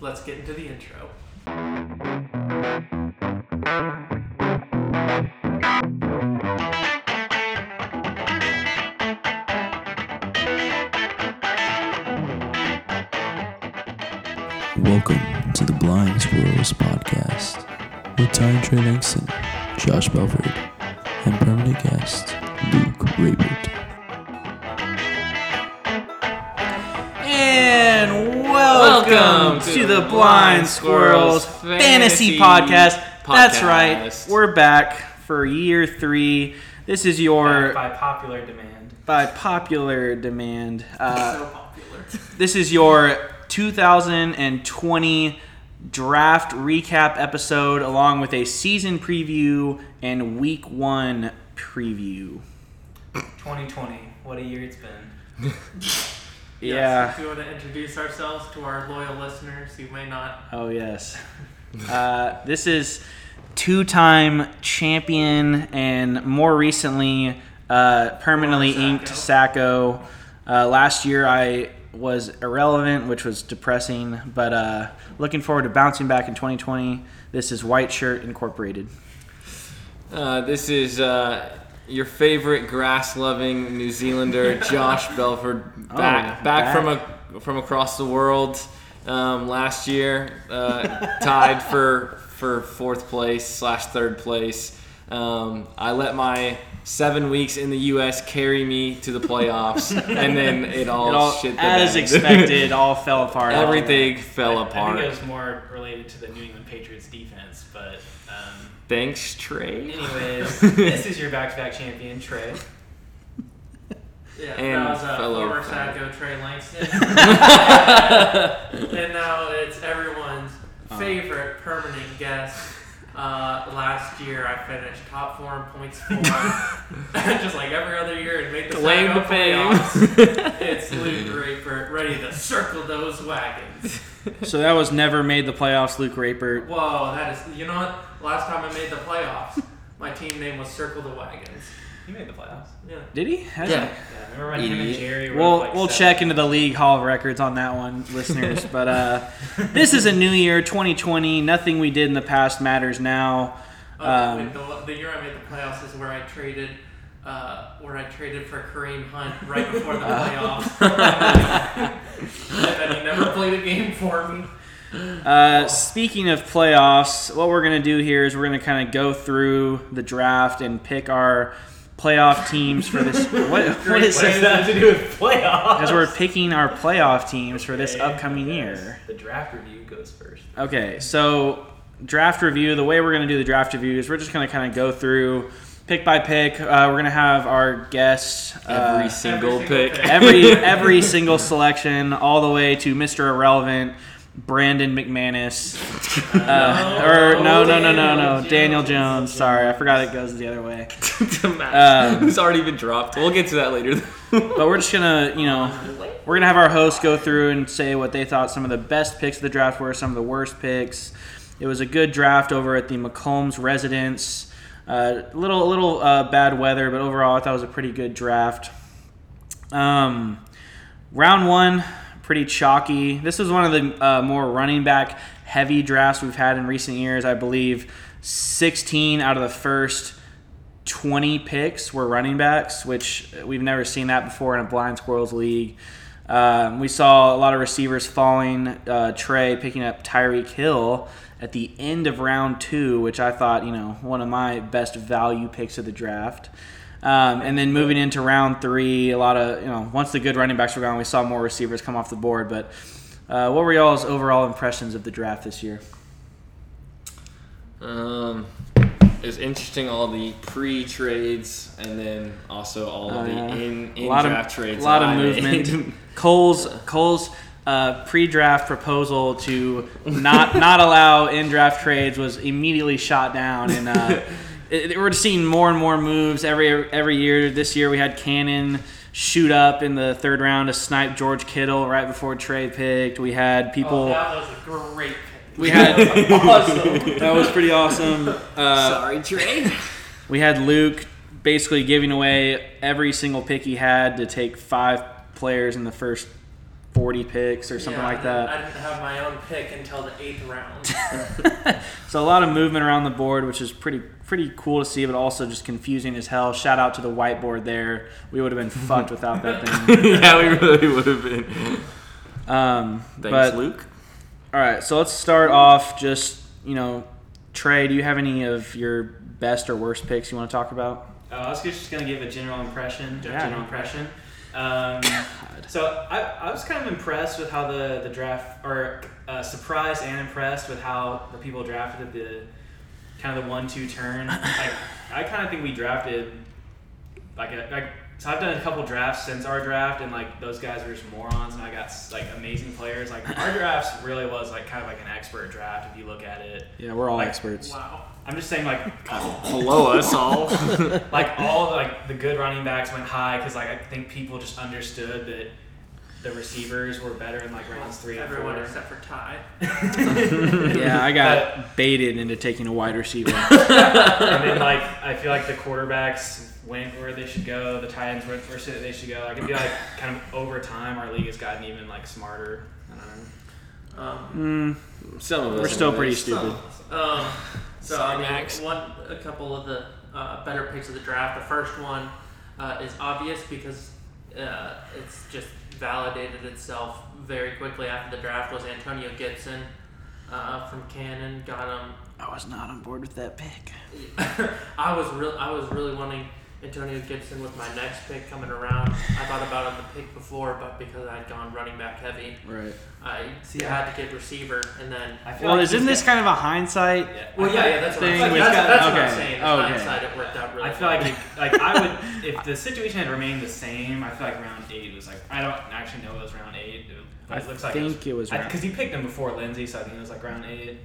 let's get into the intro. Welcome to the Blind Squirrels podcast with Ty Trey Langston, Josh Belford, the Blind Squirrels Fantasy, Podcast. That's right, we're back for year three. This is your by popular demand. by popular demand. Uh, so popular. this is your 2020 draft recap episode, along with a season preview and week one preview. 2020. What a year it's been. Yeah. Yes, if you want to introduce ourselves to our loyal listeners who may not. Oh yes. Uh, this is two-time champion and more recently uh, permanently Former inked Sacko. Uh, last year I was irrelevant, which was depressing, but uh, looking forward to bouncing back in 2020. This is White Shirt Incorporated. Uh, this is uh, your favorite grass-loving New Zealander, Josh Belford, back, Oh, back, from a from across the world. Um, last year, uh, tied for for fourth place slash third place. Um, I let my seven weeks in the U.S. carry me to the playoffs, and then it all, It all, shit the as bed. expected, all fell apart. Everything fell I, apart. I think it was more related to the New England Patriots defense, but. Um, Thanks, Trey. anyways, this is your back-to-back champion, Trey. Yeah, And that was uh, fellow former fan. Sacko Trey Langston. and now it's everyone's favorite permanent guest. Uh, last year I finished top four in points for, just like every other year, and made the Claim to playoffs. it's Luke Raper ready to circle those wagons. So that was never made the playoffs, Luke Raper. Whoa, that is. You know what? Last time I made the playoffs, my team name was Circle the Wagons. He made the playoffs. Yeah. Did he? Has Yeah. he? Yeah, remember when him and Idiot. Jerry were We'll like we'll seven? check into the league hall of records on that one, listeners. but uh, this is a new year, 2020. Nothing we did in the past matters now. Uh, Um, wait, the, the year I made the playoffs is where I traded, uh, where I traded for Kareem Hunt right before the playoffs. and then he never played a game for me. Uh, speaking of playoffs, what we're gonna do here is we're gonna kind of go through the draft and pick our playoff teams for this. What, what is What does that have to do with playoffs? Because we're picking our playoff teams for this Okay, upcoming yes. year. The draft review goes first. Okay, so draft review. The way we're going to do the draft review is we're just going to kind of go through pick by pick. Uh, we're going to have our guests Every uh, single single pick. pick. every every single selection, all the way to Mr. Irrelevant. Brandon McManus, uh, or no, no, no, no, no, Daniel Jones. Sorry, I forgot it goes the other way. Um, It's already been dropped. We'll get to that later. But we're just gonna, you know, we're gonna have our hosts go through and say what they thought some of the best picks of the draft were, some of the worst picks. It was a good draft over at the McCombs residence. Uh, little, little uh, bad weather, but overall, I thought it was a pretty good draft. Um, round one, pretty chalky. This was one of the uh, more running back heavy drafts we've had in recent years. I believe 16 out of the first 20 picks were running backs, which we've never seen that before in a blind squirrels league. Um, we saw a lot of receivers falling. Uh, Trey picking up Tyreek Hill at the end of round two, which I thought, you know, one of my best value picks of the draft. Um, and then moving into round three, a lot of, you know, once the good running backs were gone, we saw more receivers come off the board. But uh, what were y'all's overall impressions of the draft this year? Um, it was interesting all the pre-trades and then also all of the in, in draft of, trades. A lot of I movement. made. Cole's Cole's uh, pre-draft proposal to not not allow in-draft trades was immediately shot down, and uh, it, we're seeing more and more moves every every year. This year we had Cannon shoot up in the third round to snipe George Kittle right before Trey picked. We had people. Oh, that was a great pick. we had awesome. that was pretty awesome. Uh, Sorry, Trey. we had Luke basically giving away every single pick he had to take five players in the first 40 picks or something Yeah, like that. I didn't have my own pick until the eighth round. So a lot of movement around the board, which is pretty pretty cool to see, but also just confusing as hell. Shout out to the whiteboard there. We would have been fucked without that thing. yeah, we really would have been. Um, Thanks, but Luke. all right, so let's start off. Just you know, Trey, do you have any of your best or worst picks you want to talk about? Uh, I was just gonna give a general impression. Yeah. General impression. Um, so I, I was kind of impressed with how the the draft, or uh, surprised and impressed with how the people drafted the kind of the one-two turn. Like I kind of think we drafted like a, like so I've done a couple drafts since our draft, and like those guys were just morons, and I got like amazing players. Like our drafts really was like kind of like an expert draft if you look at it. Yeah, we're all Like, experts. wow. I'm just saying like Hello, us all. like all like the good running backs went high because like I think people just understood that the receivers were better in like rounds three and Everyone four. except for Ty. Yeah, I got baited into taking a wide receiver. and then like I feel like the quarterbacks went where they should go, the tight ends went where they should go. I can feel like kind of over time our league has gotten even like smarter. I don't know. Um, Mm, Some of us. we're still pretty anyways. stupid. Um, so Sorry, I mean, Max. one, a couple of the uh, better picks of the draft. The first one uh, is obvious because uh, it's just validated itself very quickly after the draft. Was Antonio Gibson uh, from Cannon? Got him. I was not on board with that pick. I was real. I was really wanting Antonio Gibson with my next pick coming around. I thought about him the pick before, but because I'd gone running back heavy, Right. I See, had to get receiver, and then. I feel Well, like isn't this got- kind of a hindsight? yeah. Well, yeah, yeah, that's what I'm saying. with- That's, that's what I'm saying. It's okay. hindsight, it worked out really I feel well. like it, like I would if the situation had remained the same. I feel like round eight was like I don't actually know it was round eight. But I it looks like think it was because he picked him before Lindsay, so I think it was like round eight.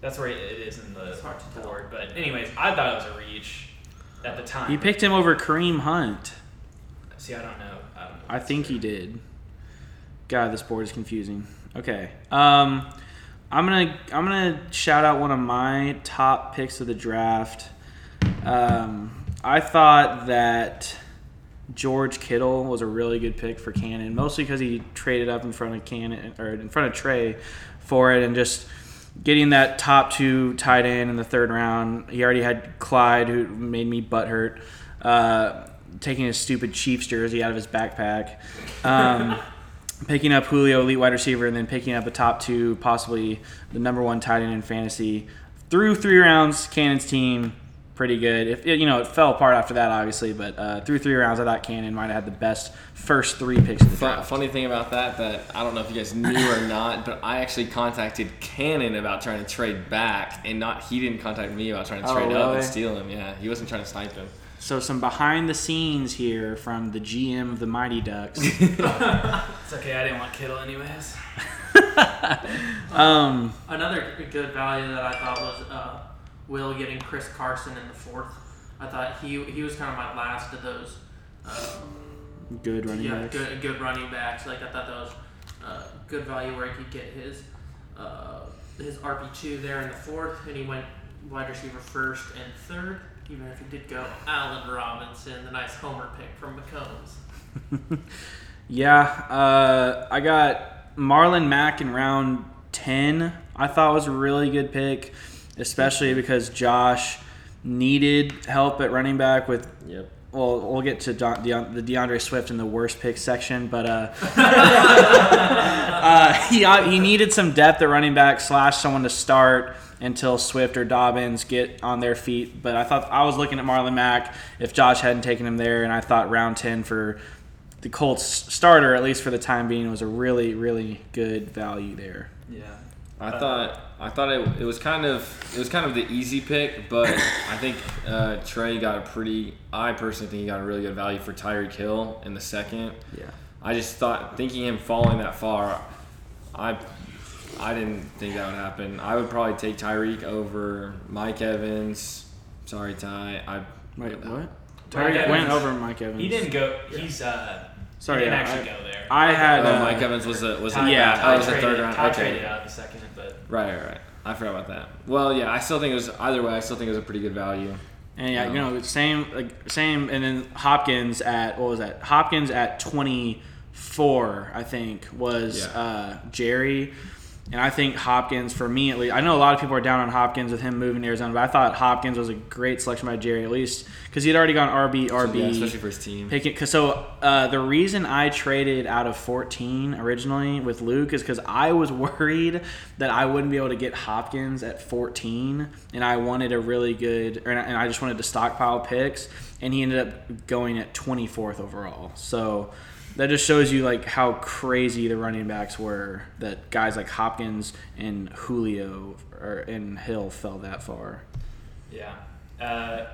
That's where it is in the It's hard to tell. board. But anyways, I thought it was a reach at the time. He picked him over Kareem Hunt. See, I don't know. I don't know. I think he did. God, this board is confusing. Okay. Um, I'm gonna I'm gonna shout out one of my top picks of the draft. Um, I thought that George Kittle was a really good pick for Cannon, mostly because he traded up in front of Cannon or in front of Trey for it, and just getting that top two tight end in the third round. He already had Clyde, who made me butthurt, uh, taking his stupid Chiefs jersey out of his backpack. Um, picking up Julio, elite wide receiver, and then picking up a top two, possibly the number one tight end in fantasy. Through three rounds, Cannon's team pretty good. If it, you know, it fell apart after that, obviously, but uh, through three rounds, I thought Cannon might have had the best first three picks of the draft. funny thing about that, that I don't know if you guys knew or not, but I actually contacted Cannon about trying to trade back, and not he didn't contact me about trying to Oh, trade up and steal him. Yeah, he wasn't trying to snipe him. So some behind the scenes here from the GM of the Mighty Ducks. It's okay. I didn't want Kittle anyways. um, Another good value that I thought was uh, Will getting Chris Carson in the fourth. I thought he he was kind of my last of those. Um, good running yeah, backs. good good running backs. Like I thought that was uh, good value where he could get his uh, his RB two there in the fourth, and he went wide receiver first and third. Even if he did go Allen Robinson, the nice homer pick from McCombs. Yeah, uh, I got Marlon Mack in round 10. I thought was a really good pick, especially because Josh needed help at running back with. Yep. Well, we'll get to Don, Deon, the D'Andre Swift in the worst pick section, but uh, uh, he uh, he needed some depth at running back slash someone to start until Swift or Dobbins get on their feet. But I thought I was looking at Marlon Mack if Josh hadn't taken him there, and I thought round ten for the Colts starter, at least for the time being, was a really really good value there. Yeah. I thought I thought it, it was kind of it was kind of the easy pick, but I think uh, Trey got a pretty. I personally think he got a really good value for Tyreek Hill in the second. Yeah. I just thought thinking him falling that far, I I didn't think that would happen. I would probably take Tyreek over Mike Evans. Sorry, Ty. I Wait, what? Tyreek went over Mike Evans. He didn't go. He's uh. Sorry, he didn't yeah, actually I- go there. I had. oh, uh, Mike Evans was a was a yeah, that Ty was a third round. Ty okay, traded out of the second, but right, right, right. I forgot about that. Well, yeah, I still think it was either way. I still think it was a pretty good value. And yeah, you know, same like same, and then Hopkins at what was that? Hopkins at twenty four, I think, was Yeah. uh, Jerry. And I think Hopkins, for me at least, I know a lot of people are down on Hopkins with him moving to Arizona, but I thought Hopkins was a great selection by Jerry, at least because he'd already gone RB, RB. Yeah, especially for his team. Picking, cause so uh, the reason I traded out of 14 originally with Luke is because I was worried that I wouldn't be able to get Hopkins at 14, and I wanted a really good, or, and I just wanted to stockpile picks, and he ended up going at 24th overall. So that just shows you like how crazy the running backs were. That guys like Hopkins and Julio or and Hill fell that far. Yeah. Uh,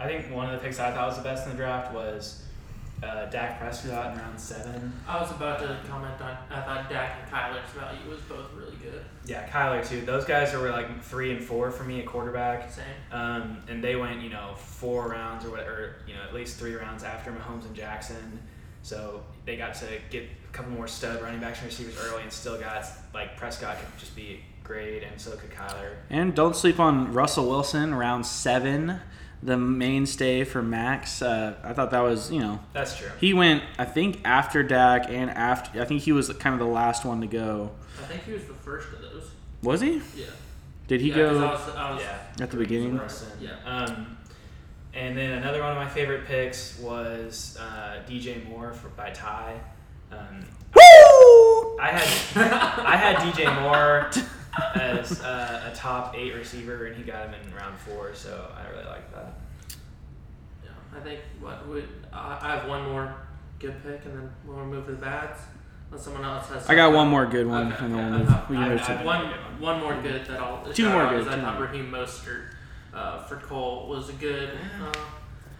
I think one of the picks I thought was the best in the draft was uh, Dak Prescott in round seven. I was about to comment on. I thought Dak and Kyler's value was both really good. Yeah, Kyler too. Those guys were like three and four for me at quarterback. Same. Um, and they went, you know, four rounds or whatever, you know, at least three rounds after Mahomes and Jackson. So they got to get a couple more stud running backs and receivers early, and still got like Prescott could just be great, and so could Kyler. And don't sleep on Russell Wilson, round seven, the mainstay for Max. Uh, I thought that was, you know, That's true. he went, I think, after Dak and after, I think he was kind of the last one to go. I think he was the first of those. Was he? Yeah. Did he yeah, 'cause go I was, I was, Yeah. at the beginning? Yeah. Um, and then another one of my favorite picks was uh, DJ Moore for by Ty. Um, I had I had DJ Moore as uh, a top eight receiver, and he got him in round four, so I really like that. Yeah, I think what would I I have one more good pick, and then we'll move to the bats. Unless someone else has. I got one more good one, Okay, and then okay. we'll move, we can I- move I- to I- One, one more good that I'll Two shout more out good, is I two thought more. Raheem Mostert uh, for Cole was a good. Uh,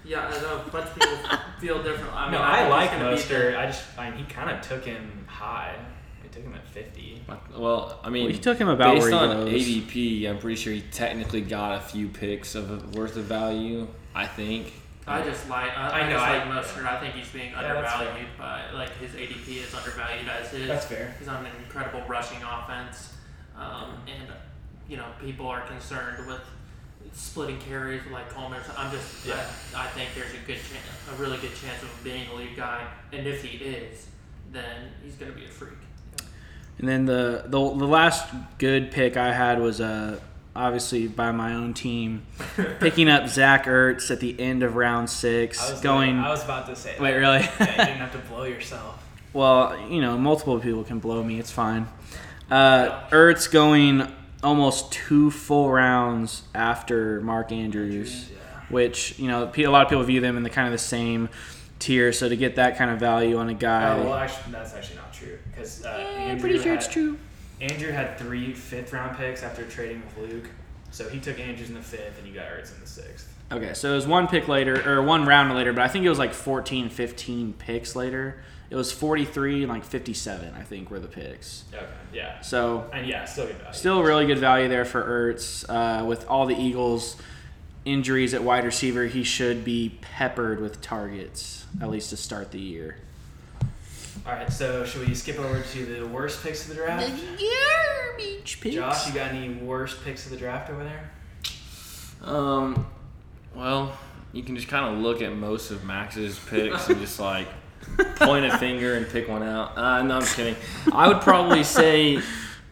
yeah, I know a bunch of people feel different. I mean, no, I, I, like he's gonna Mostert. I just I mean, he kind of took him high. He took him at fifty. Well, I mean, Well, he took him about based where he on goes. ADP. I'm pretty sure he technically got a few picks of worth of value. I think. I just like I, I, I know, just I- like Mostert. I think he's being Yeah, undervalued by like his ADP is undervalued as his. That's fair. He's on an incredible rushing offense, um, and you know people are concerned with splitting carries with like Coleman. So I'm just Yeah. I, I think there's a good chance, a really good chance of him being a lead guy, and if he is, then he's going to be a freak. And then the, the the last good pick I had was uh, obviously by my own team, picking up Zach Ertz at the end of round six, I was going. I was about to say. Wait, that. really? yeah, you didn't have to blow yourself. Well, you know, multiple people can blow me. It's fine. Uh, Ertz going almost two full rounds after Mark Andrews, Yeah. which you know a lot of people view them in the kind of the same tier. So to get that kind of value on a guy, Oh well, actually, that's actually not true because uh, I'm pretty sure had, it's true. Andrew had three fifth round picks after trading with Luke, so he took Andrews in the fifth, and you got Ertz in the sixth. Okay, so it was one pick later, or one round later, but I think it was like 14, 15 picks later. It was 43 and like 57, I think, were the picks. Okay, yeah, So and yeah, still good value. Still really good value there for Ertz. Uh, with all the Eagles' injuries at wide receiver, he should be peppered with targets, at least to start the year. All right, so should we skip over to the worst picks of the draft? Garbage picks. Josh, you got any worst picks of the draft over there? Um, well, you can just kind of look at most of Max's picks and just like point a finger and pick one out. Uh, no, I'm kidding. I would probably say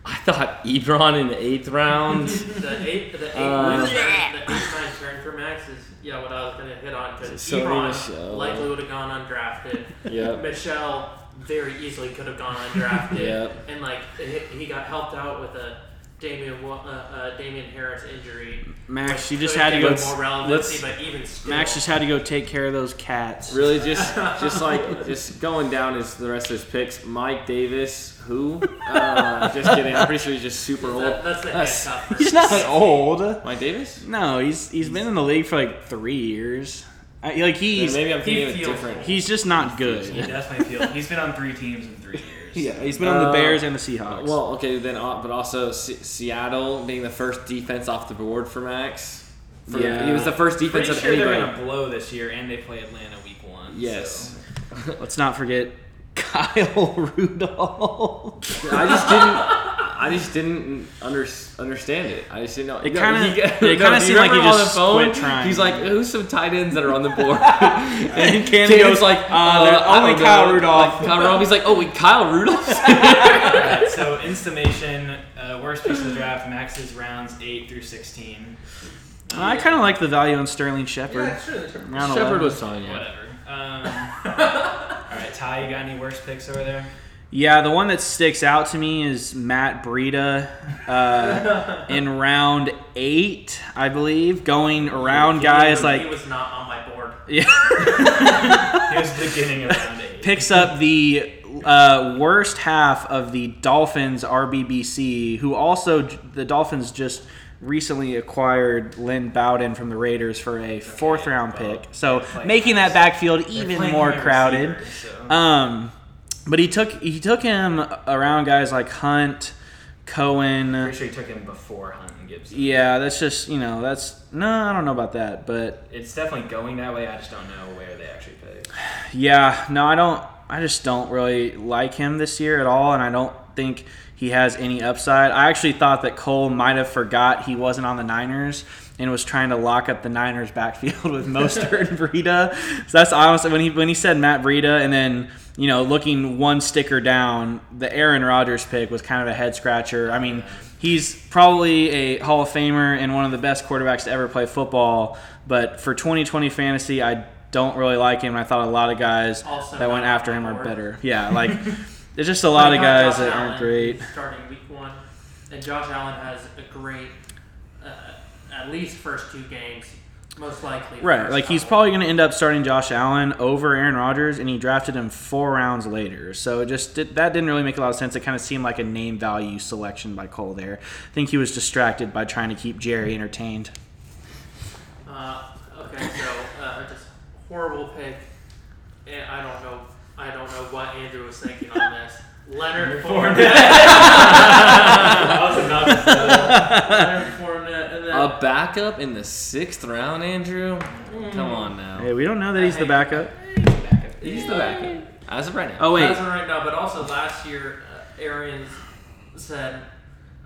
I thought Ebron in the eighth round. The eighth, the eight, Uh, nine turn, the eight nine turn for Max is yeah what I was gonna hit on because So Ebron Michel. likely would have gone undrafted. Yeah, Michel very easily could have gone undrafted. Yep. And like he he got helped out with a Damien uh, uh, Damien Harris injury. Max, you just had to go. him more relevancy, but even still. Max just had to go take care of those cats. Really, just just like just going down is the rest of his picks. Mike Davis, who? Uh, just kidding. I'm pretty sure he's just super old. That, that's the That's- handcuff. He's not old. Mike Davis? No, he's he's been in the league for like three years. I, like Then he's maybe I'm he thinking of feels different. he's just not He good. definitely feel he's been on three teams in three years. Yeah, he's been on the Uh, Bears and the Seahawks. Well, okay, then, uh, but also Se- Seattle being the first defense off the board for Max. For, Yeah. he was the first defense Pretty of sure they're gonna blow this year, and they play Atlanta week one. Yes. so- Let's not forget Kyle Rudolph. I just didn't. I just didn't under, understand it. I just didn't know. It kinda- he- it kinda do seemed like he remember on just the phone, quit trying. He's like, "Who's some tight ends that are on the board?" and Cam Cam's goes, like, "Uh, there's I only don't Kyle know." Rudolph. Like, Kyle Rudolph. He's like, "Oh, wait, Kyle Rudolph." Alright, so in summation, uh, worst picks of the draft, Max's rounds eight through sixteen. I kind of like the value on Sterling Shepard. Yeah, sure, sure. Round Shepard 11. was fine. Yeah. Whatever. Um, all right, Ty, you got any worst picks over there? Yeah, the one that sticks out to me is Matt Breida uh, in round eight, I believe, going around He guys like he was not on my board. yeah, It was beginning of round eight. picks up the uh, worst half of the Dolphins RBBC, who also the Dolphins just recently acquired Lynn Bowden from the Raiders for a fourth round pick, so making that backfield even more crowded. receivers, so- Um, but he took he took him around guys like Hunt, Cohen. Pretty sure you took him before Hunt and Gibson. Yeah, that's just you know that's no, I don't know about that, but It's definitely going that way. I just don't know where they actually pick. yeah, no, I don't. I just don't really like him this year at all, and I don't think he has any upside. I actually thought that Cole might have forgot he wasn't on the Niners and was trying to lock up the Niners backfield with Mostert and Breida. So that's honestly when he when he said Matt Breida, and then you know looking one sticker down, the Aaron Rodgers pick was kind of a head scratcher. I mean. He's probably a Hall of Famer and one of the best quarterbacks to ever play football, but for 2020 fantasy, I don't really like him. I thought a lot of guys Also that went after him are better. Yeah, like there's just a lot of guys Josh that Allen, aren't great. Starting week one, and Josh Allen has a great, uh, at least first two games, most likely. Right, like he's probably going to end up starting Josh Allen over Aaron Rodgers, and he drafted him four rounds later. So it just did, that didn't really make a lot of sense. It kind of seemed like a name value selection by Cole there. I think he was distracted by trying to keep Jerry entertained. Uh, okay, so uh, just horrible pick. And I don't know. I don't know what Andrew was thinking on this. Leonard Fournette. that was enough. Leonard Fournette, and then A backup in the sixth round, Andrew. Come on now. Hey, we don't know that he's the backup. He's the backup as of right now. Oh wait, As of right now, but also last year, uh, Arians said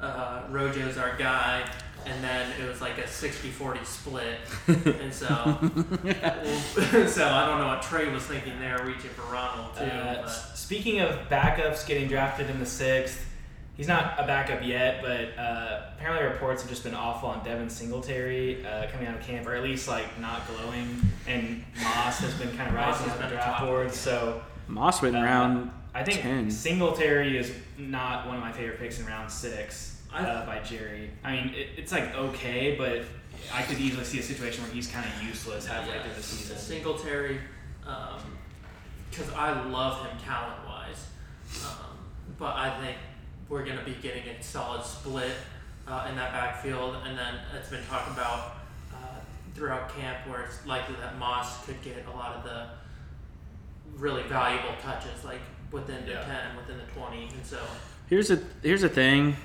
uh, Rojo's our guy, and then it was like a 60-40 split, and so so I don't know what Trey was thinking there, reaching for Ronald too. Uh, but. speaking of backups getting drafted in the sixth, he's not a backup yet, but uh, apparently reports have just been awful on Devin Singletary uh, coming out of camp, or at least like not glowing. And Moss has been kind of rising has on the draft top. board, so Moss went in uh, round. I think 10. Singletary is not one of my favorite picks in round six uh, by Jerry. I mean, it, it's like okay, but I could easily see a situation where he's kind of useless halfway through the season. Singletary, because I love him talent wise, um, but I think we're going to be getting a solid split uh, in that backfield, and then it's been talked about uh, throughout camp where it's likely that Moss could get a lot of the really valuable touches, like within the Yeah. ten, within the twenty, and so Here's a here's the thing.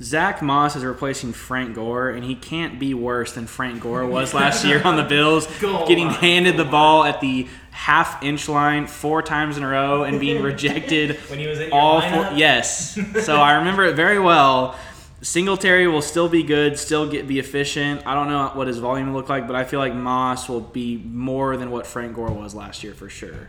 Zach Moss is replacing Frank Gore, and he can't be worse than Frank Gore was last year on the Bills, Goal getting line, handed the goal ball at the half inch line four times in a row and being rejected When he was in your all four. Yes, so I remember it very well. Singletary will still be good, still get be efficient. I don't know what his volume will look like, but I feel like Moss will be more than what Frank Gore was last year for sure.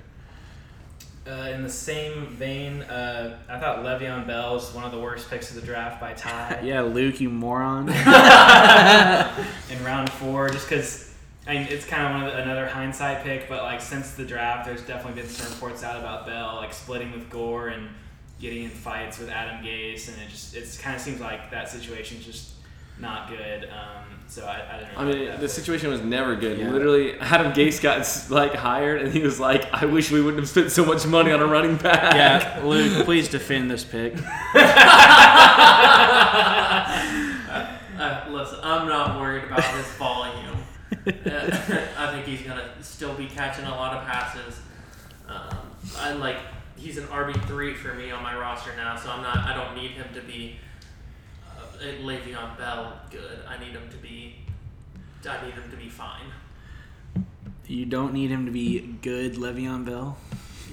Uh, in the same vein, uh, I thought Le'Veon Bell was one of the worst picks of the draft by Ty Yeah, Luke, you moron. in round four, just because. I mean, it's kind of one of the, another hindsight pick, but like since the draft, there's definitely been some reports out about Bell like splitting with Gore and getting in fights with Adam Gase, and it just it kind of seems like that situation's just not good. Um, so I, I didn't. I Really mean, like the pick. situation was never good. Yeah. Literally, Adam Gase got like hired, and he was like, "I wish we wouldn't have spent so much money on a running back." yeah, Luke, please defend this pick. Uh, listen, I'm not worried about this volume. I think he's gonna still be catching a lot of passes. Um, I like he's an RB three for me on my roster now, so I'm not. I don't need him to be uh, Le'Veon Bell good. I need him to be. I need him to be fine. You don't need him to be good, Le'Veon Bell.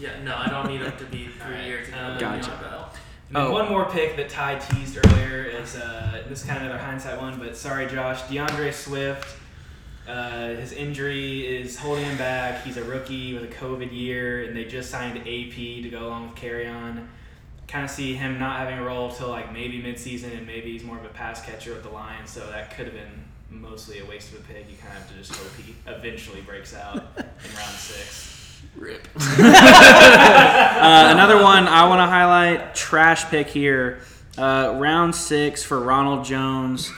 Yeah, no, I don't need him to be three Alright, years ago. um, Le'Veon Gotcha. Bell. And then Oh. one more pick that Ty teased earlier is uh, this is kind of another hindsight one, but sorry, Josh. D'Andre Swift. Uh, his injury is holding him back. He's a rookie with a COVID year, and they just signed AP to go along with Kerryon. Kind of see him not having a role till like maybe midseason, and maybe he's more of a pass catcher with the Lions. So that could have been mostly a waste of a pick. You kind of have to just hope he eventually breaks out in round six. Rip. Uh, another one I want to highlight trash pick here. Uh, round six for Ronald Jones.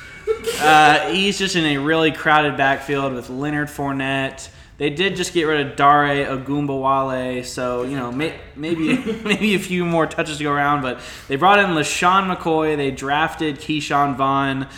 Uh, he's just in a really crowded backfield with Leonard Fournette. They did just get rid of Dare Ogunbowale, so you know may, maybe maybe a few more touches to go around. But they brought in LeSean McCoy. They drafted Ke'Shawn Vaughn.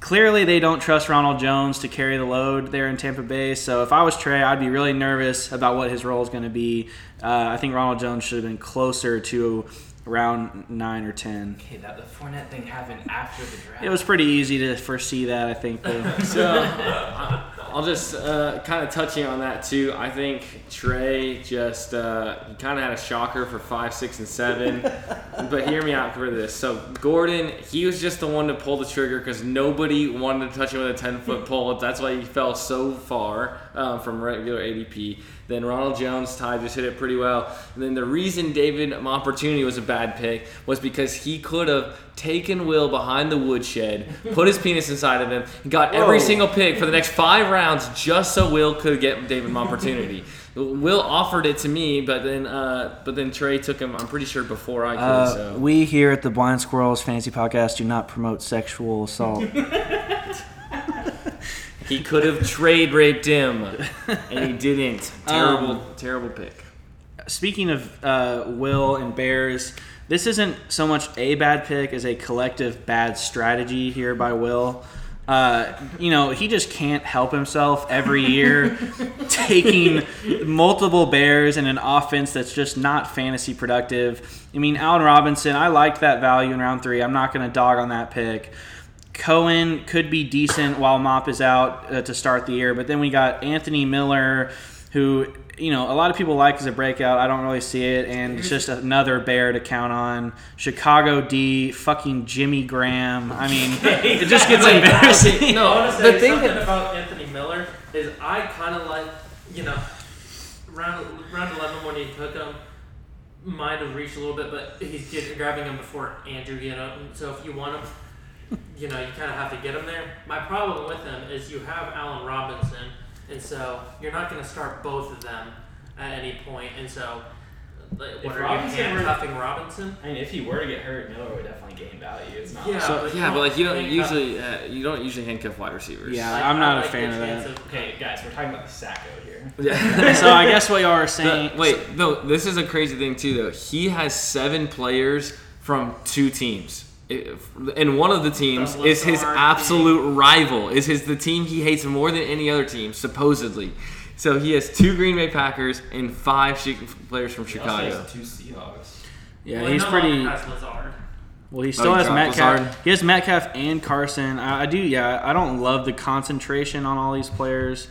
Clearly, they don't trust Ronald Jones to carry the load there in Tampa Bay. So if I was Trey, I'd be really nervous about what his role is going to be. Uh, I think Ronald Jones should have been closer to around nine or ten. Okay, that the Fournette thing happened after the draft. It was pretty easy to foresee that. I think. Though. So I- I'll just uh, kind of touching on that too. I think Trey just uh, he kind of had a shocker for five, six, and seven. but hear me out for this. So Gordon, he was just the one to pull the trigger because nobody wanted to touch him with a ten foot pole. That's why he fell so far um, from regular ADP. Then Ronald Jones, Ty just hit it pretty well. And then the reason David Opportunity was a bad pick was because he could have taken Will behind the woodshed, put his penis inside of him, and got every single pick for the next five rounds just so Will could get David Opportunity. Will offered it to me, but then uh, but then Trey took him. I'm pretty sure before I could. Uh, so we here at the Blind Squirrels Fantasy Podcast do not promote sexual assault. he could have trade raped him, and he didn't. Terrible, Um, terrible pick. Speaking of uh, Will and Bears, this isn't so much a bad pick as a collective bad strategy here by Will. Uh, you know, he just can't help himself every year taking multiple Bears in an offense that's just not fantasy productive. I mean, Allen Robinson, I liked that value in round three. I'm not going to dog on that pick. Cohen could be decent while Mop is out uh, to start the year, but then we got Anthony Miller, who you know a lot of people like as a breakout. I don't really see it, and it's just another bear to count on. Chicago D, fucking Jimmy Graham. I mean, it just gets embarrassing. okay, I no, want to the thing something that about Anthony Miller is I kind of like, you know, round round eleven when he took him, might have reached a little bit, but he's getting, grabbing him before Andrew get up. So if you want him, you know, you kind of have to get him there. My problem with him is you have Allen Robinson, and so you're not going to start both of them at any point, and so. Like, If are Robinson you were- handcuffing Robinson? I mean, if he were to get hurt, Miller would definitely gain value. It's not. Yeah. So, but yeah, but like you don't handcuff- usually uh, you don't usually handcuff wide receivers. Yeah. Like, I'm I not a like fan of chance that. Okay, guys, we're talking about the Sacko here. Yeah. so I guess what y'all are saying. The- wait, no, this is a crazy thing too, though. He has seven players from two teams, If- and one of the teams The is his Lazard absolute rival. Is his the team he hates more than any other team, supposedly. So he has two Green Bay Packers and five Chi- players from He also Chicago. has two Seahawks. yeah, Well, he's no pretty. has Lazard. Well, he oh, still he has Metcalf. Lazard? He has Metcalf and Carson. I, I do, yeah. I don't love the concentration on all these players.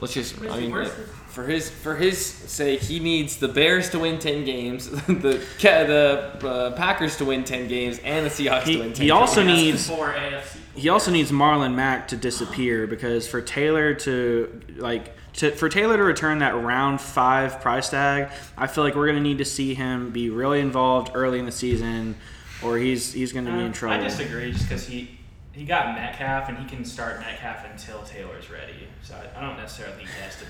Let's just, Where's I he mean, worse? For his for his sake, he needs the Bears to win ten games, the the uh, Packers to win ten games, and the Seahawks He- to win ten. he also games. needs- four AFC. He also needs Marlon Mack to disappear because for Taylor to like to for Taylor to return that round five price tag, I feel like we're gonna need to see him be really involved early in the season, or he's he's gonna be in Uh, trouble. I disagree, just because he he got Metcalf and he can start Metcalf until Taylor's ready. So I, I don't necessarily think he has to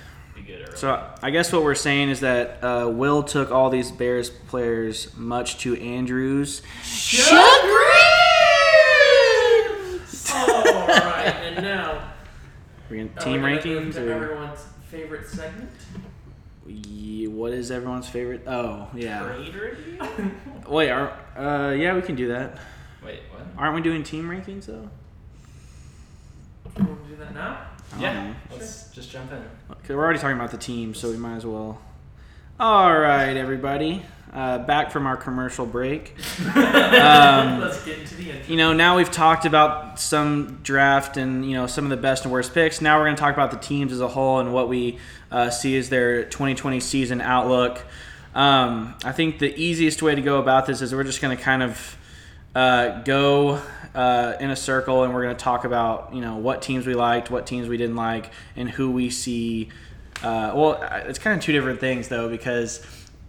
be good early. So I guess what we're saying is that uh, Will took all these Bears players, much to Andrew's. All right, and now We're gonna team we gonna move rankings. to Or, everyone's favorite segment. Ye- what is everyone's favorite? Oh yeah. Wait, are uh, yeah, we can do that. Wait, what? Aren't we doing team rankings though? Do you want to do that now? I Yeah, know. let's just jump in. 'Cause we're already talking about the team, so we might as well. All right, everybody, uh, back from our commercial break. Um, Let's get into the intro. you know, now we've talked about some draft and you know some of the best and worst picks. Now we're going to talk about the teams as a whole and what we uh, see as their 2020 season outlook. Um, I think the easiest way to go about this is we're just going to kind of uh, go uh, in a circle and we're going to talk about you know what teams we liked, what teams we didn't like, and who we see. Uh, well, it's kind of two different things though because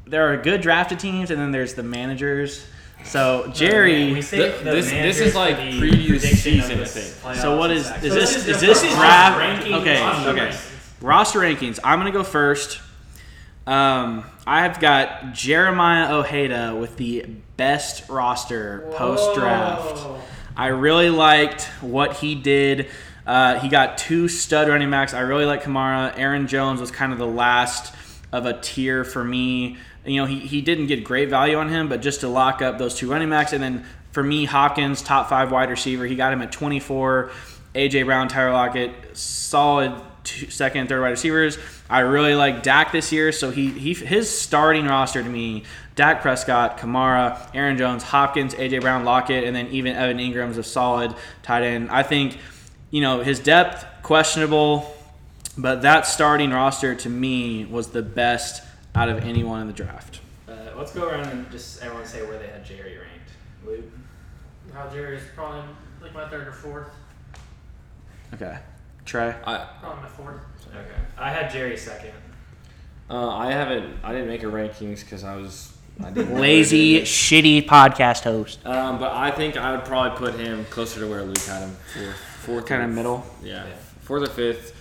there are good drafted teams and then there's the managers. So Jerry, we saved the this- this is like for the preview season, of I this think. playoffs So what is is- stuff. So this- is is this draft- ranking okay, roster okay. rankings. roster rankings. I'm gonna go first. Um, I've got Jeremiah Ojeda with the best roster post draft. I really liked what he did. Uh, he got two stud running backs. I really like Kamara. Aaron Jones was kind of the last of a tier for me. You know, he, he didn't get great value on him, but just to lock up those two running backs. And then for me, Hopkins, top five wide receiver, he got him at 24. AJ Brown, Tyler Lockett, solid two, second and third wide receivers. I really like Dak this year, so he, he his starting roster to me: Dak Prescott, Kamara, Aaron Jones, Hopkins, AJ Brown, Lockett, and then even Evan Engram's a solid tight end. I think, you know, his depth questionable, but that starting roster to me was the best out of anyone in the draft. Uh, let's go around and just everyone say where they had Jerry ranked. Luke. Algiers probably like my third or fourth. Okay, Trey. I Probably my fourth. Okay. I had Jerry second. uh, I haven't. I didn't make a rankings because I was I didn't Lazy, shitty podcast host. Um, but I think I would probably put him closer to where Luke had him, fourth, fourth Kind of middle. Yeah, Yeah. fourth or fifth.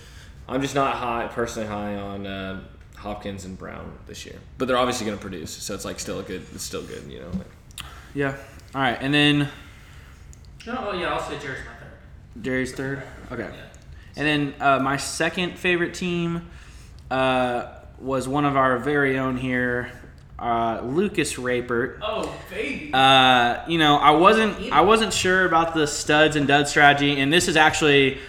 I'm just not high, personally high on uh, Hopkins and Brown this year, but they're obviously going to produce, so it's like still a good. It's still good, you know. Like, Yeah. All right, and then No, oh yeah, I'll say Jerry's my third. Jerry's third. Okay. Yeah. And then uh, my second favorite team uh, was one of our very own here, uh, Lucas Rapert. Oh baby. Uh, you know, I wasn't I wasn't sure about the studs and duds strategy, and this is actually,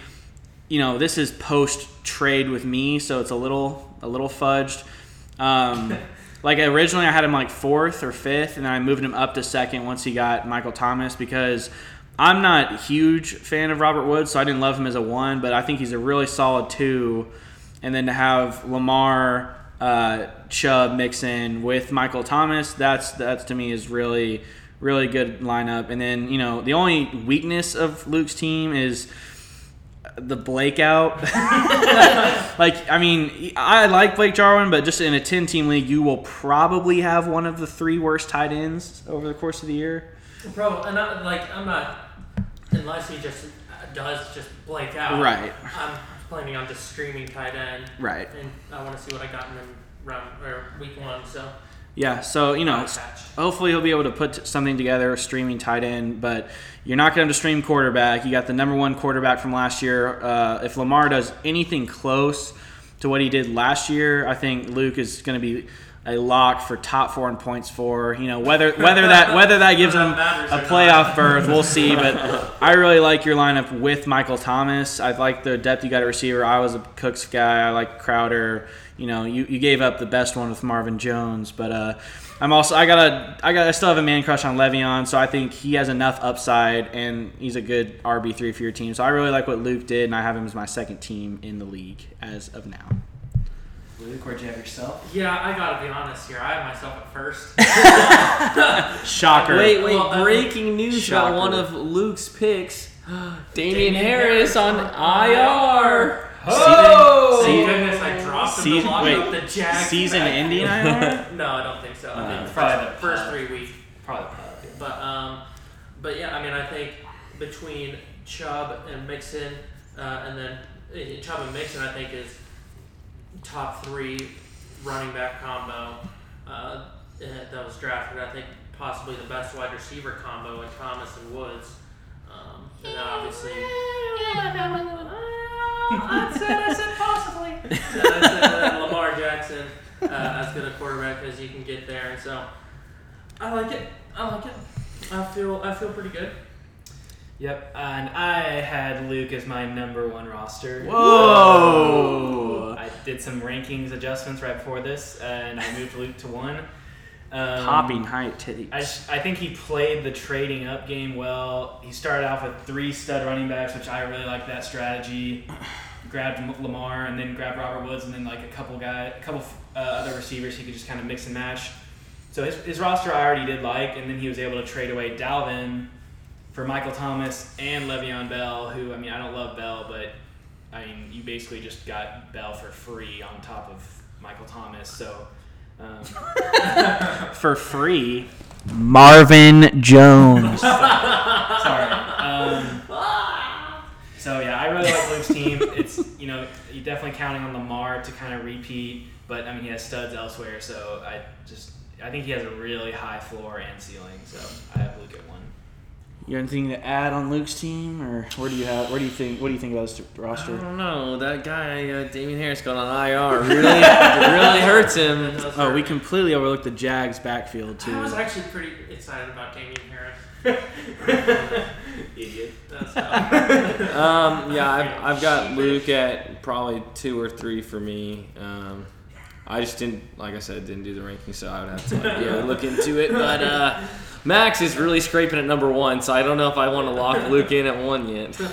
you know, this is post trade with me, so it's a little a little fudged. Um, like originally, I had him like fourth or fifth, and then I moved him up to second once he got Michael Thomas because I'm not a huge fan of Robert Woods, so I didn't love him as a one, but I think he's a really solid two. And then to have Lamar, uh, Chubb Mixon with Michael Thomas, that's that's to me is really really good lineup. And then you know the only weakness of Luke's team is the Blake out. like I mean, I like Blake Jarwin, but just in a ten team league, you will probably have one of the three worst tight ends over the course of the year. Bro, and I, like I'm not unless he just does just Blake out. Right. I'm planning on just streaming tight end, Right. and I want to see what I got in round or week one. So Yeah. So you know, hopefully he'll be able to put something together, streaming tight end. But you're not going to stream quarterback. You got the number one quarterback from last year. Uh, if Lamar does anything close to what he did last year, I think Luke is going to be a lock for top four in points for. You know whether whether that whether that gives them a playoff berth, we'll see. But I really like your lineup with Michael Thomas. I like the depth you got at receiver. I was a Cooks guy. I like Crowder. You know, you, you gave up the best one with Marvin Jones, but uh, I'm also I got a I got I still have a man crush on Le'Veon, so I think he has enough upside and he's a good RB three for your team. So I really like what Luke did, and I have him as my second team in the league as of now. Luke, where'd you have yourself? yeah, I gotta be honest here. I have myself at first. Shocker! wait, wait! Well, I breaking news Shocker. about one of Luke's picks. Damien Damien Harris Harris on on IR. Oh! Thank goodness I dropped him Season- to lock wait, the Jags. Season back. ending IR? No, I don't think so. I Uh, probably first, the first three weeks. Probably Pub. But um, but yeah, I mean, I think between Chubb and Mixon, uh, and then uh, Chubb and Mixon, I think is top three running back combo uh, that was drafted. I think possibly the best wide receiver combo in Thomas and Woods. Um, and then obviously. I said, I said possibly. I said uh, Lamar Jackson uh, as good a quarterback as you can get there, and so I like it. I like it. I feel I feel pretty good. Yep, and I had Luke as my number one roster. Whoa! I did some rankings adjustments right before this, and I moved Luke to one. Um, Popping height titties. I, just- I think he played the trading up game well. He started off with three stud running backs, which I really like that strategy. Grabbed Lamar and then grabbed Robert Woods and then like a couple guy, a couple uh, other receivers he could just kind of mix and match. So his, his roster I already did like, and then he was able to trade away Dalvin for Michael Thomas and Le'Veon Bell, who I mean I don't love Bell, but I mean you basically just got Bell for free on top of Michael Thomas, so. Um, For free, Marvin Jones. Sorry. Um, so yeah, I really like Luke's team. It's you know you're definitely counting on Lamar to kind of repeat, but I mean he has studs elsewhere. So I just I think he has a really high floor and ceiling. So I have Luke at one. You have anything to add on Luke's team, or where do you have? Where do you think? What do you think about this roster? I don't know. That guy, uh, Damien Harris, got on IR really, really hurts him. Oh, hurt. we completely overlooked the Jags backfield too. I was actually pretty excited about Damien Harris. Idiot. That's. Um, yeah, I've, I've got Luke at probably two or three for me. Um, I just didn't, like I said, didn't do the ranking, so I would have to like, yeah, look into it. But uh, Max is really scraping at number one, so I don't know if I want to lock Luke in at one yet.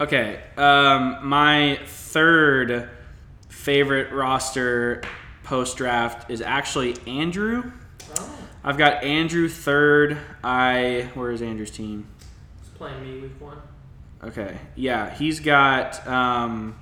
Okay, um, my third favorite roster post draft is actually Andrew. Oh, I've got Andrew third. I where is Andrew's team? he's playing me week one. Okay, yeah, he's got um,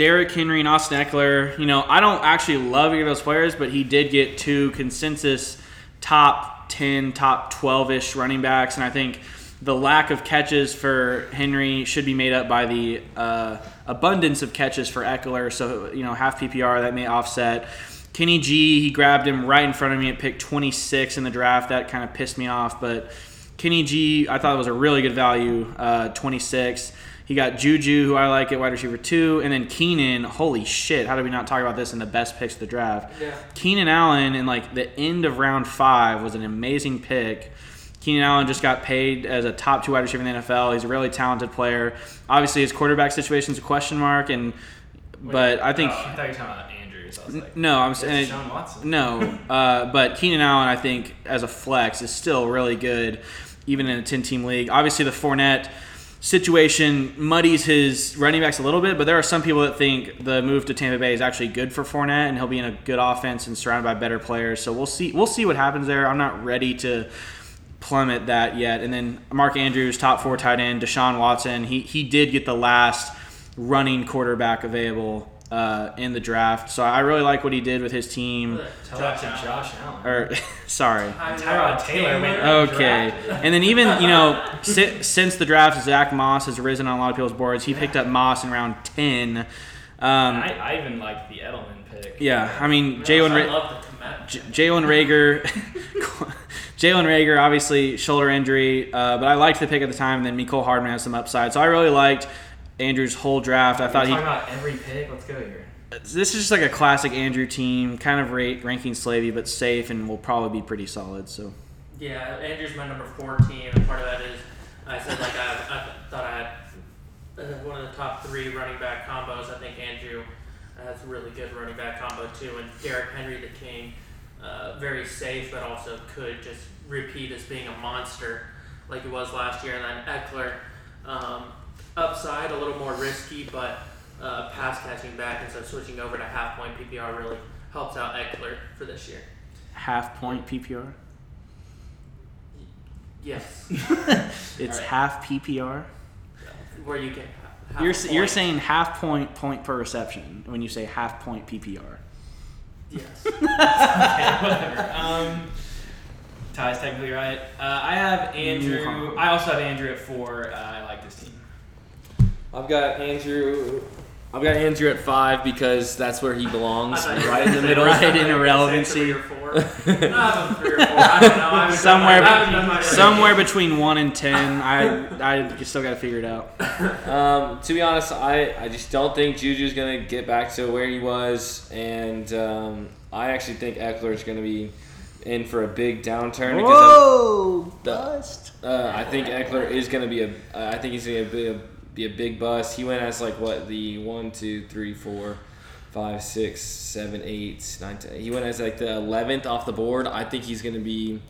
Derrick Henry and Austin Ekeler. You know, I don't actually love either of those players, but he did get two consensus top 10, top 12 ish running backs. And I think the lack of catches for Henry should be made up by the uh, abundance of catches for Ekeler. So, you know, half PPR, that may offset. Kenny G, he grabbed him right in front of me at pick 26 in the draft. That kind of pissed me off, but Kenny G, I thought it was a really good value, uh, 26. He got Juju, who I like at wide receiver two, and then Keenan. Holy shit! How did we not talk about this in the best picks of the draft? Yeah. Keenan Allen in like the end of round five was an amazing pick. Keenan Allen just got paid as a top two wide receiver in the NFL. He's a really talented player. Obviously, his quarterback situation is a question mark, and but I think Oh, I thought you were talking about Andrews. I was like, no, I'm saying Watson. no, uh, but Keenan Allen, I think, as a flex, is still really good, even in a 10 team league. Obviously, the Fournette situation muddies his running backs a little bit, but there are some people that think the move to Tampa Bay is actually good for Fournette, and he'll be in a good offense and surrounded by better players. So we'll see. We'll see what happens there. I'm not ready to plummet that yet. And then Mark Andrews, top four tight end, Deshaun Watson. He he did get the last running quarterback available uh, in the draft, so I really like what he did with his team. Tell Josh Allen. Or sorry. Tyrod Taylor went Okay, and then even you know si- since the draft, Zach Moss has risen on a lot of people's boards. He picked up Moss in round ten. Um, I, I even like the Edelman pick. yeah, I mean I Jalen Ra- love the J- Jalen Reagor, Jalen Reagor, obviously shoulder injury, uh, but I liked the pick at the time. And then Mecole Hardman has some upside, so I really liked Andrew's whole draft. I We're thought he talking about every pick. Let's go here. this is just like a classic Andrew team, kind of rate ranking slavey, but safe, and will probably be pretty solid. So. Yeah, Andrew's my number 14, and part of that is I said like I, I thought I had uh, one of the top three running back combos. I think Andrew has a really good running back combo too, and Derrick Henry the King, uh, very safe, but also could just repeat as being a monster like he was last year. And then Ekeler, um, upside a little more risky, but uh, pass catching back, and so switching over to half point PPR really helps out Ekeler for this year. half point PPR. Yes, It's Alright. half PPR. where you get half You're a s- you're point. saying half point point per reception when you say half point PPR. yes. okay, whatever. Um, Ty's technically right. Uh, I have Andrew. I also have Andrew at four. Uh, I like this team. I've got Andrew. I've got Andrew at five because that's where he belongs, I thought you right in the middle. Right in I was gonna say irrelevancy. Three or four. I have them three or four. I don't know. I haven't Somewhere, done my- I haven't done my somewhere between one and ten. I I still got to figure it out. Um, to be honest, I, I just don't think Juju's gonna get back to where he was, and um, I actually think Ekeler's gonna be in for a big downturn because Whoa, The- bust. uh, I think Ekeler is gonna be a uh, I think he's gonna be a, be a big bust. He went as like what the one, two, three, four, five, six, seven, eight, nine, ten. He went as like the eleventh off the board. I think he's gonna be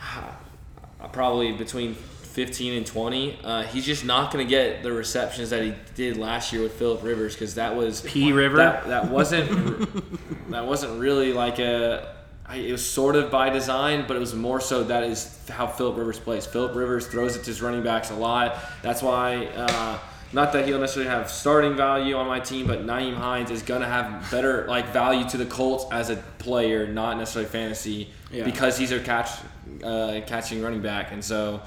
uh, probably between 15 and 20. Uh, he's just not going to get the receptions that he did last year with Philip Rivers because that was P River. That, that wasn't that wasn't really like a I, it was sort of by design, but it was more so that is how Philip Rivers plays. Philip Rivers throws it to his running backs a lot. That's why, uh, not that he'll necessarily have starting value on my team, but Nyheim Hines is gonna have better like value to the Colts as a player, not necessarily fantasy, Yeah. because he's a catch uh, catching running back, and so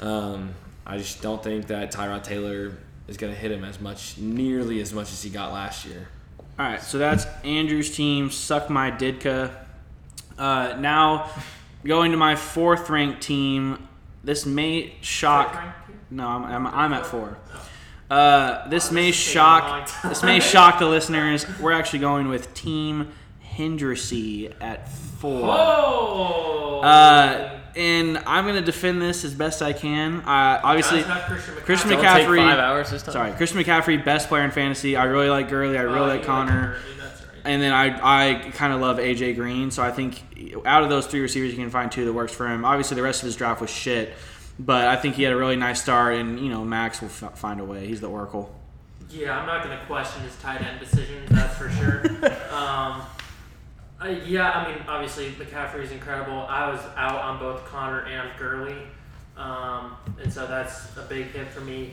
um, I just don't think that Tyrod Taylor is gonna hit him as much, nearly as much as he got last year. All right, so that's Andrew's team. Suck my Ditka. Uh, now, going to my fourth ranked team. This may shock. No, I'm, I'm, I'm at four. Uh, this may this is taking a long shock. This may shock the listeners. We're actually going with Team Hendressy at four. Oh. Uh, and I'm gonna defend this as best I can. Uh, obviously, Does Christian McCaffrey. Christian McCaffrey- five hours this time. sorry, Christian McCaffrey, best player in fantasy. I really like Gurley. I really Oh, like Conner. Gurley, That's right. And then I, I kind of love AJ Green, so I think out of those three receivers, you can find two that works for him. Obviously, the rest of his draft was shit, but I think he had a really nice start, and you know Max will f- find a way. He's the oracle. Yeah, I'm not going to question his tight end decisions, that's for sure. um, uh, yeah, I mean, obviously McCaffrey is incredible. I was out on both Conner and Gurley, um, and so that's a big hit for me.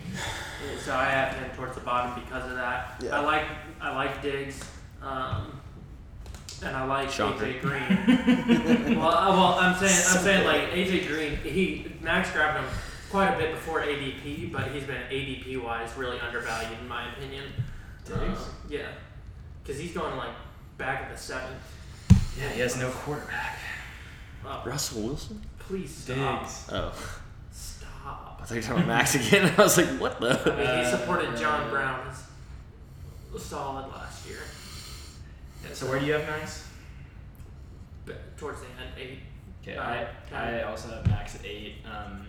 So I have him towards the bottom because of that. Yeah. I like I like Diggs, um, and I like Shocker. AJ Green. well, uh, well, I'm saying I'm saying like AJ Green. He Max grabbed him quite a bit before ADP, but he's been ADP wise really undervalued in my opinion. Diggs? Um, yeah, because he's going like back at the seventh. Yeah, he has no quarterback. Oh, Russell Wilson? please stop. Diggs. Oh, Stop. I thought you were talking about Max again. I was like, what I the? mean, he supported John Brown as solid last year, Yeah, so where do you have Max? towards the end eight. Okay, I, I also have Max at eight. Um,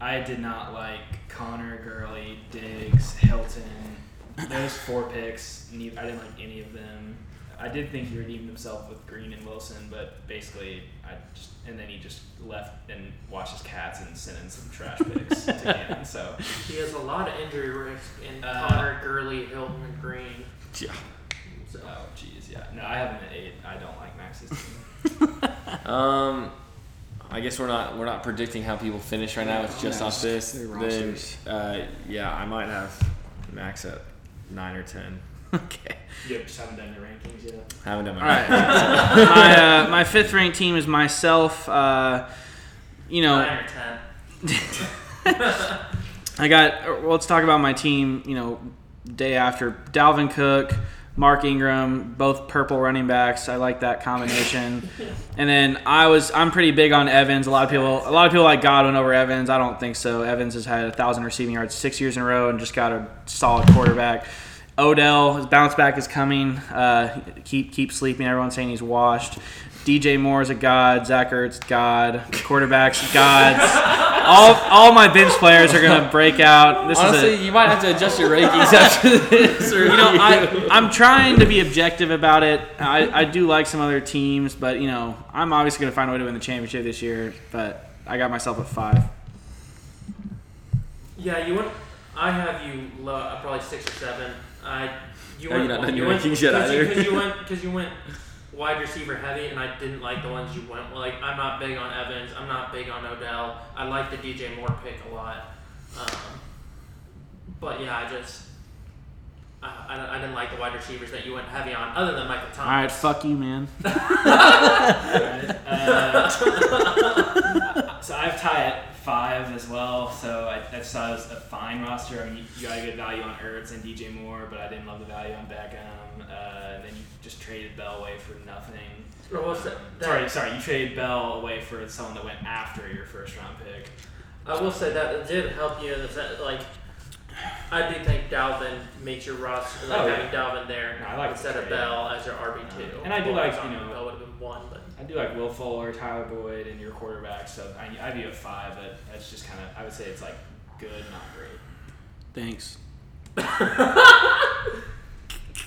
I did not like Conner, Gurley, Diggs, Hilton. Those four picks, I didn't like any of them. I did think he redeemed himself with Green and Wilson, but basically, I just and then he just left and watched his cats and sent in some trash picks to Cannon. So He has a lot of injury risk in Uh, Conner, Gurley, Hilton, and Green. Yeah. So oh jeez, yeah, no, I have him at eight. I don't like Max's team. Um, I guess we're not we're not predicting how people finish right now. It's just No, off this. Then, uh, yeah, I might have Max at nine or ten. okay. you just haven't done your rankings yet. Haven't done my All right. my uh, my fifth ranked team is myself. Uh, you know, nine or ten. I got. Well, let's talk about my team. You know, day after Dalvin Cook, Mark Ingram, both purple running backs. I like that combination. and then I was. I'm pretty big on Evans. A lot of people. A lot of people like Godwin over Evans. I don't think so. Evans has had a thousand receiving yards six years in a row and just got a solid quarterback. Odell, his bounce back is coming. Uh, keep keep sleeping. Everyone's saying he's washed. DJ Moore is a god. Zach Ertz, god. Quarterbacks, gods. all, all my bench players are gonna break out. This Honestly, is a, you might have to adjust your rankings after this. Or you know, I, I'm trying to be objective about it. I, I do like some other teams, but you know, I'm obviously gonna find a way to win the championship this year. But I got myself at five. Yeah, you went. I have you low, uh, probably six or seven. I you Have went. you not done you your went rankings yet cause you, either? Cause you went because you went wide receiver heavy, and I didn't like the ones you went. Like I'm not big on Evans. I'm not big on Odell. I like the DJ Moore pick a lot. Um, but yeah, I just. I, I, I didn't like the wide receivers that you went heavy on, other than Michael Thomas. All right, fuck you, man. Alright, uh, so I have Ty at five as well. So I, I just thought it was a fine roster. I mean, you, you got a good value on Ertz and DJ Moore, but I didn't love the value on Beckham. Uh, and then you just traded Bell away for nothing. Or what's that- Um, that- sorry, sorry, you traded Bell away for someone that went after your first round pick. I will say that it did help you in the sense, like, I do think Dalvin makes your roster, like Oh, yeah. having Dalvin there No, I like the instead of. Bell as your RB two. Um, and I do like, you know- Bell would have been one, but I do like Will Fuller, Tyler Boyd, and your quarterback. So I, I view a five, but that's just kind of I would say it's like good, not great. Thanks.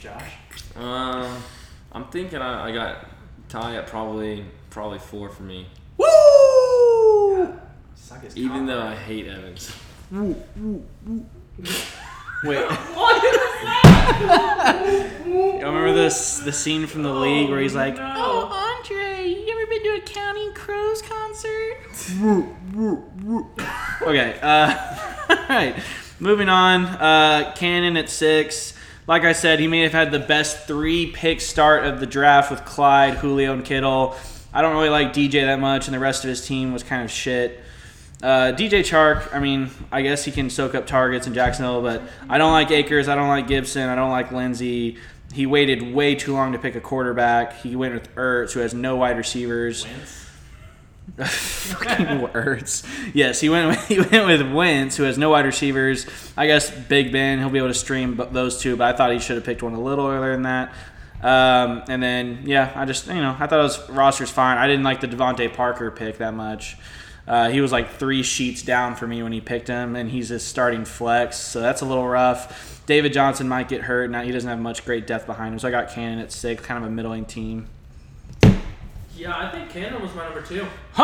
Josh. Um, I'm thinking I, I got Ty at probably probably four for me. Woo! Suck his Even though I hate Evans. Wait. You remember this the scene from the league where he's like, "Oh, Andre, you ever been to a Counting Crows concert?" Okay. Uh, all right. Moving on. Uh, Cannon at six. Like I said, he may have had the best three pick start of the draft with Clyde, Julio, and Kittle. I don't really like DJ that much, and the rest of his team was kind of shit. Uh, DJ Chark, I mean, I guess he can soak up targets in Jacksonville, but I don't like Akers. I don't like Gibson. I don't like Lindsey. He waited way too long to pick a quarterback. He went with Ertz, who has no wide receivers. Wentz. Fucking words. Yes, he went. With, He went with Wentz, who has no wide receivers. I guess Big Ben. He'll be able to stream those two, but I thought he should have picked one a little earlier than that. Um, and then yeah, I just you know I thought his roster's fine. I didn't like the DeVante Parker pick that much. Uh, he was like three sheets down for me when he picked him, and he's his starting flex, so that's a little rough. David Johnson might get hurt. Now he doesn't have much great depth behind him, so I got Cannon at six, kind of a middling team. Yeah, I think Cannon was my number two. Oh!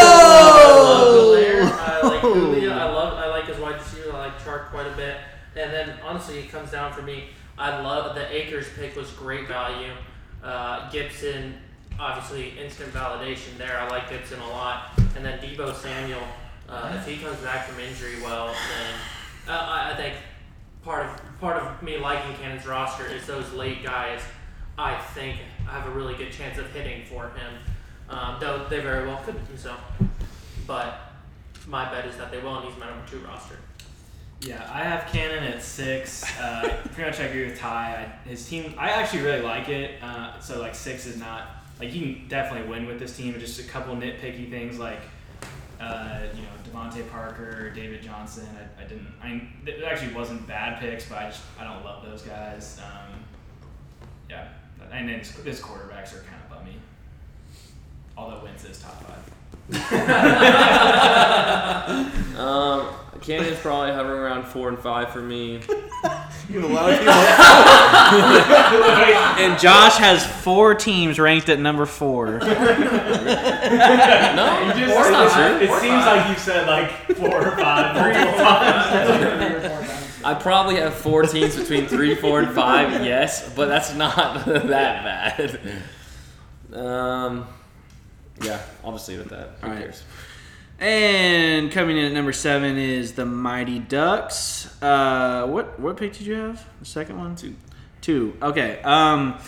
I love Golaire. I like Julio. I love. I like his wide receiver. I like Chark quite a bit. And then honestly, it comes down for me. I love the Akers pick was great value. Uh, Gibson, obviously instant validation there. I like Gibson a lot. And then Deebo Samuel, uh, if he comes back from injury well, then uh, I, I think part of part of me liking Cannon's roster is those late guys. I think I have a really good chance of hitting for him. Um, though they very well could do so. But my bet is that they will, and he's my number two roster. Yeah, I have Cannon at six. Uh, pretty much I agree with Ty. I, his team, I actually really like it. Uh, so like six is not like you can definitely win with this team. Just a couple nitpicky things like uh, you know DeVante Parker, David Johnson. I, I didn't. I it actually wasn't bad picks, but I just I don't love those guys. Um, yeah, and then his, his quarterbacks are kind of bummy. Although Wentz is top five. Um, Cannon's probably hovering around four and five for me. You have a lot of people. And Josh has four teams ranked at number four. No, that's not true. It seems like you said like four or five multiple times. I probably have four teams between three, four, and five. Yes, but that's not that bad. Um, yeah, I'll just leave it at that. Who All right. cares? And coming in at number seven is the Mighty Ducks. Uh, what what pick did you have? The second one? Two. Two. Okay. Um,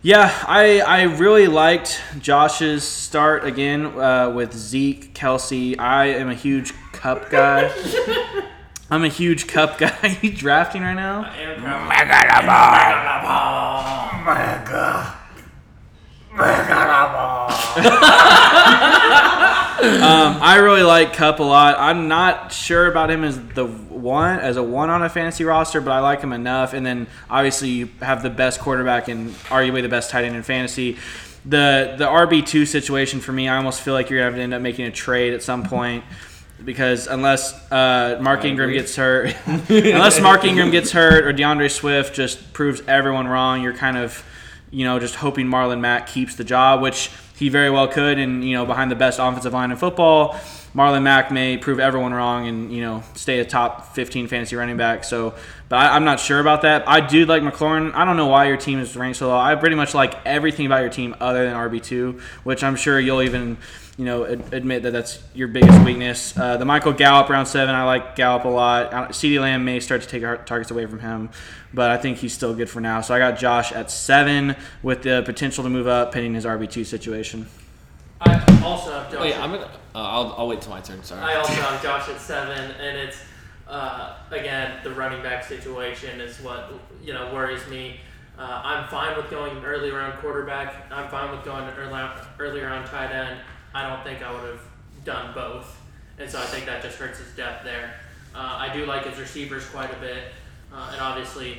yeah, I I really liked Josh's start again uh, with Zeke, Kelce. I am a huge Kupp guy. I'm a huge Kupp guy. you drafting right now? Aaron Crowder. Um, I really like Kupp a lot. I'm not sure about him as the one as a one on a fantasy roster, but I like him enough. And then obviously you have the best quarterback and arguably the best tight end in fantasy. The the RB two situation for me, I almost feel like you're gonna have to end up making a trade at some point because unless uh, Mark Ingram gets hurt, unless Mark Ingram gets hurt or D'Andre Swift just proves everyone wrong, you're kind of you know, just hoping Marlon Mack keeps the job, which he very well could. And, you know, behind the best offensive line in football, Marlon Mack may prove everyone wrong and, you know, stay a top 15 fantasy running back. So, but I, I'm not sure about that. I do like McLaurin. I don't know why your team is ranked so low. I pretty much like everything about your team other than RB2, which I'm sure you'll even, you know, ad- admit that that's your biggest weakness. Uh, the Michael Gallup round seven, I like Gallup a lot. CeeDee Lamb may start to take our targets away from him, but I think he's still good for now. So I got Josh at seven with the potential to move up pending his RB2 situation. I also have Josh. Wait, I'm gonna. Uh, I'll, I'll wait till my turn. Sorry. I also have Josh at seven, and it's uh, again the running back situation is what you know worries me. Uh, I'm fine with going early on quarterback. I'm fine with going early, earlier on tight end. I don't think I would have done both, and so I think that just hurts his depth there. Uh, I do like his receivers quite a bit, uh, and obviously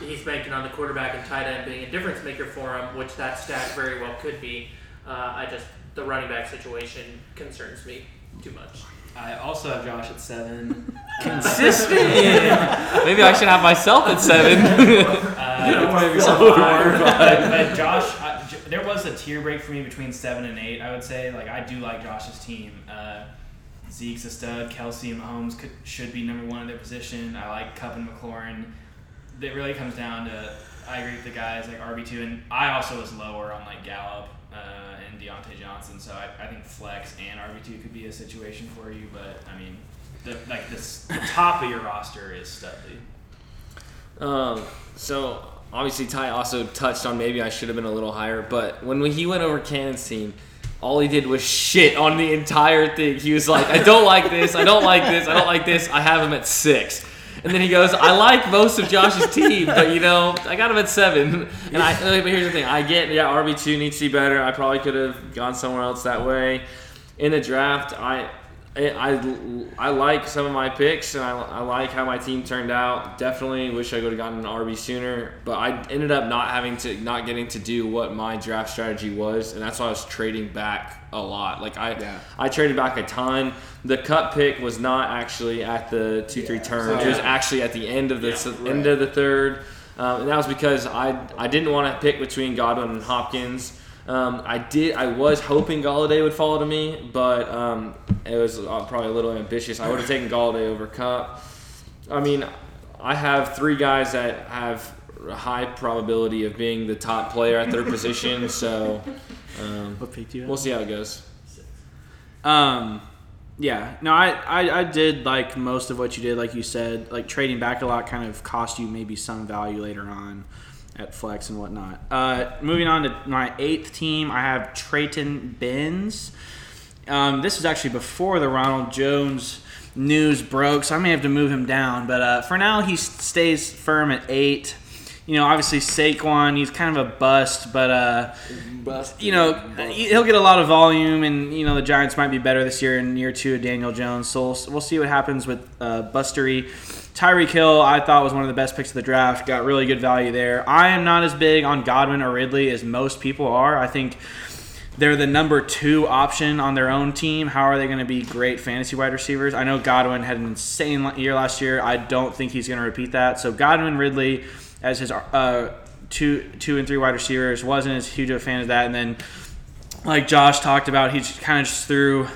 he's banking on the quarterback and tight end being a difference maker for him, which that stat very well could be. Uh, I just the running back situation concerns me too much. I also have Josh at seven. Consistent. Maybe I should have myself at seven. Uh, but, but Josh, I, J- there was a tier break for me between seven and eight. I would say, like, I do like Josh's team. Uh, Zeke's a stud. Kelce and Mahomes could, should be number one in their position. I like Kupp and McLaurin. It really comes down to I agree with the guys like RB two, and I also was lower on like Gallup. uh, and Diontae Johnson. So I, I think flex and RB two could be a situation for you. But I mean, the, like this, the top of your roster is Studley. Um, so obviously Ty also touched on maybe I should have been a little higher, but when he went over Cannon's team, all he did was shit on the entire thing. He was like, I don't like this, I don't like this, I don't like this. I have him at six. And then he goes, I like most of Josh's team, but you know, I got him at seven. And I, but here's the thing, I get, yeah, RB two needs to be better. I probably could have gone somewhere else that way. In the draft, I I, I, I like some of my picks and I, I like how my team turned out. Definitely wish I would have gotten an RB sooner, but I ended up not having to not getting to do what my draft strategy was, and that's why I was trading back a lot. Like I Yeah. I traded back a ton. The Kupp pick was not actually at the two three turn. It was actually at the end of the s- end of the third, um, and that was because I I didn't want to pick between Godwin and Hopkins. Um, I did. I was hoping Golladay would fall to me, but um, it was uh, probably a little ambitious. I would have taken Golladay over Kupp. I mean, I have three guys that have a high probability of being the top player at their position, so um, What pick do you have? we'll see how it goes. Um, yeah, no, I, I, I did like most of what you did, like you said. Like trading back a lot kind of cost you maybe some value later on at flex and whatnot. Uh, moving on to my eighth team, I have Trayton Benz. Um, this is actually before the Ronald Jones news broke, so I may have to move him down. But uh, for now, he stays firm at eight. You know, obviously Saquon, he's kind of a bust, but uh, you know, he'll get a lot of volume, and you know the Giants might be better this year in year two of Daniel Jones. So we'll, we'll see what happens with uh, Bustery. Tyreek Hill, I thought was one of the best picks of the draft. Got really good value there. I am not as big on Godwin or Ridley as most people are. I think they're the number two option on their own team. How are they going to be great fantasy wide receivers? I know Godwin had an insane year last year. I don't think he's going to repeat that. So Godwin, Ridley as his uh, two two and three wide receivers wasn't as huge of a fan of that. And then like Josh talked about, he kind of just threw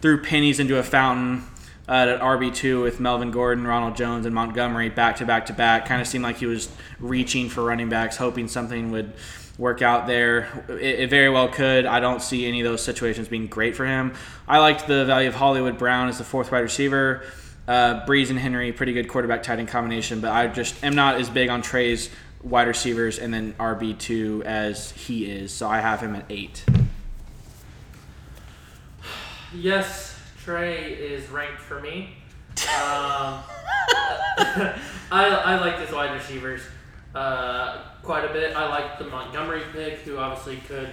threw pennies into a fountain uh, at RB two with Melvin Gordon, Ronald Jones, and Montgomery back to back to back. Kind of seemed like he was reaching for running backs, hoping something would work out there. It, it very well could. I don't see any of those situations being great for him. I liked the value of Hollywood Brown as the fourth wide receiver. Uh, Brees and Henry, pretty good quarterback tight end combination, but I just am not as big on Trey's wide receivers and then RB two as he is. So I have him at eight. Yes, Trey is ranked for me. Um, I, I like his wide receivers uh, quite a bit. I like the Montgomery pick, who obviously could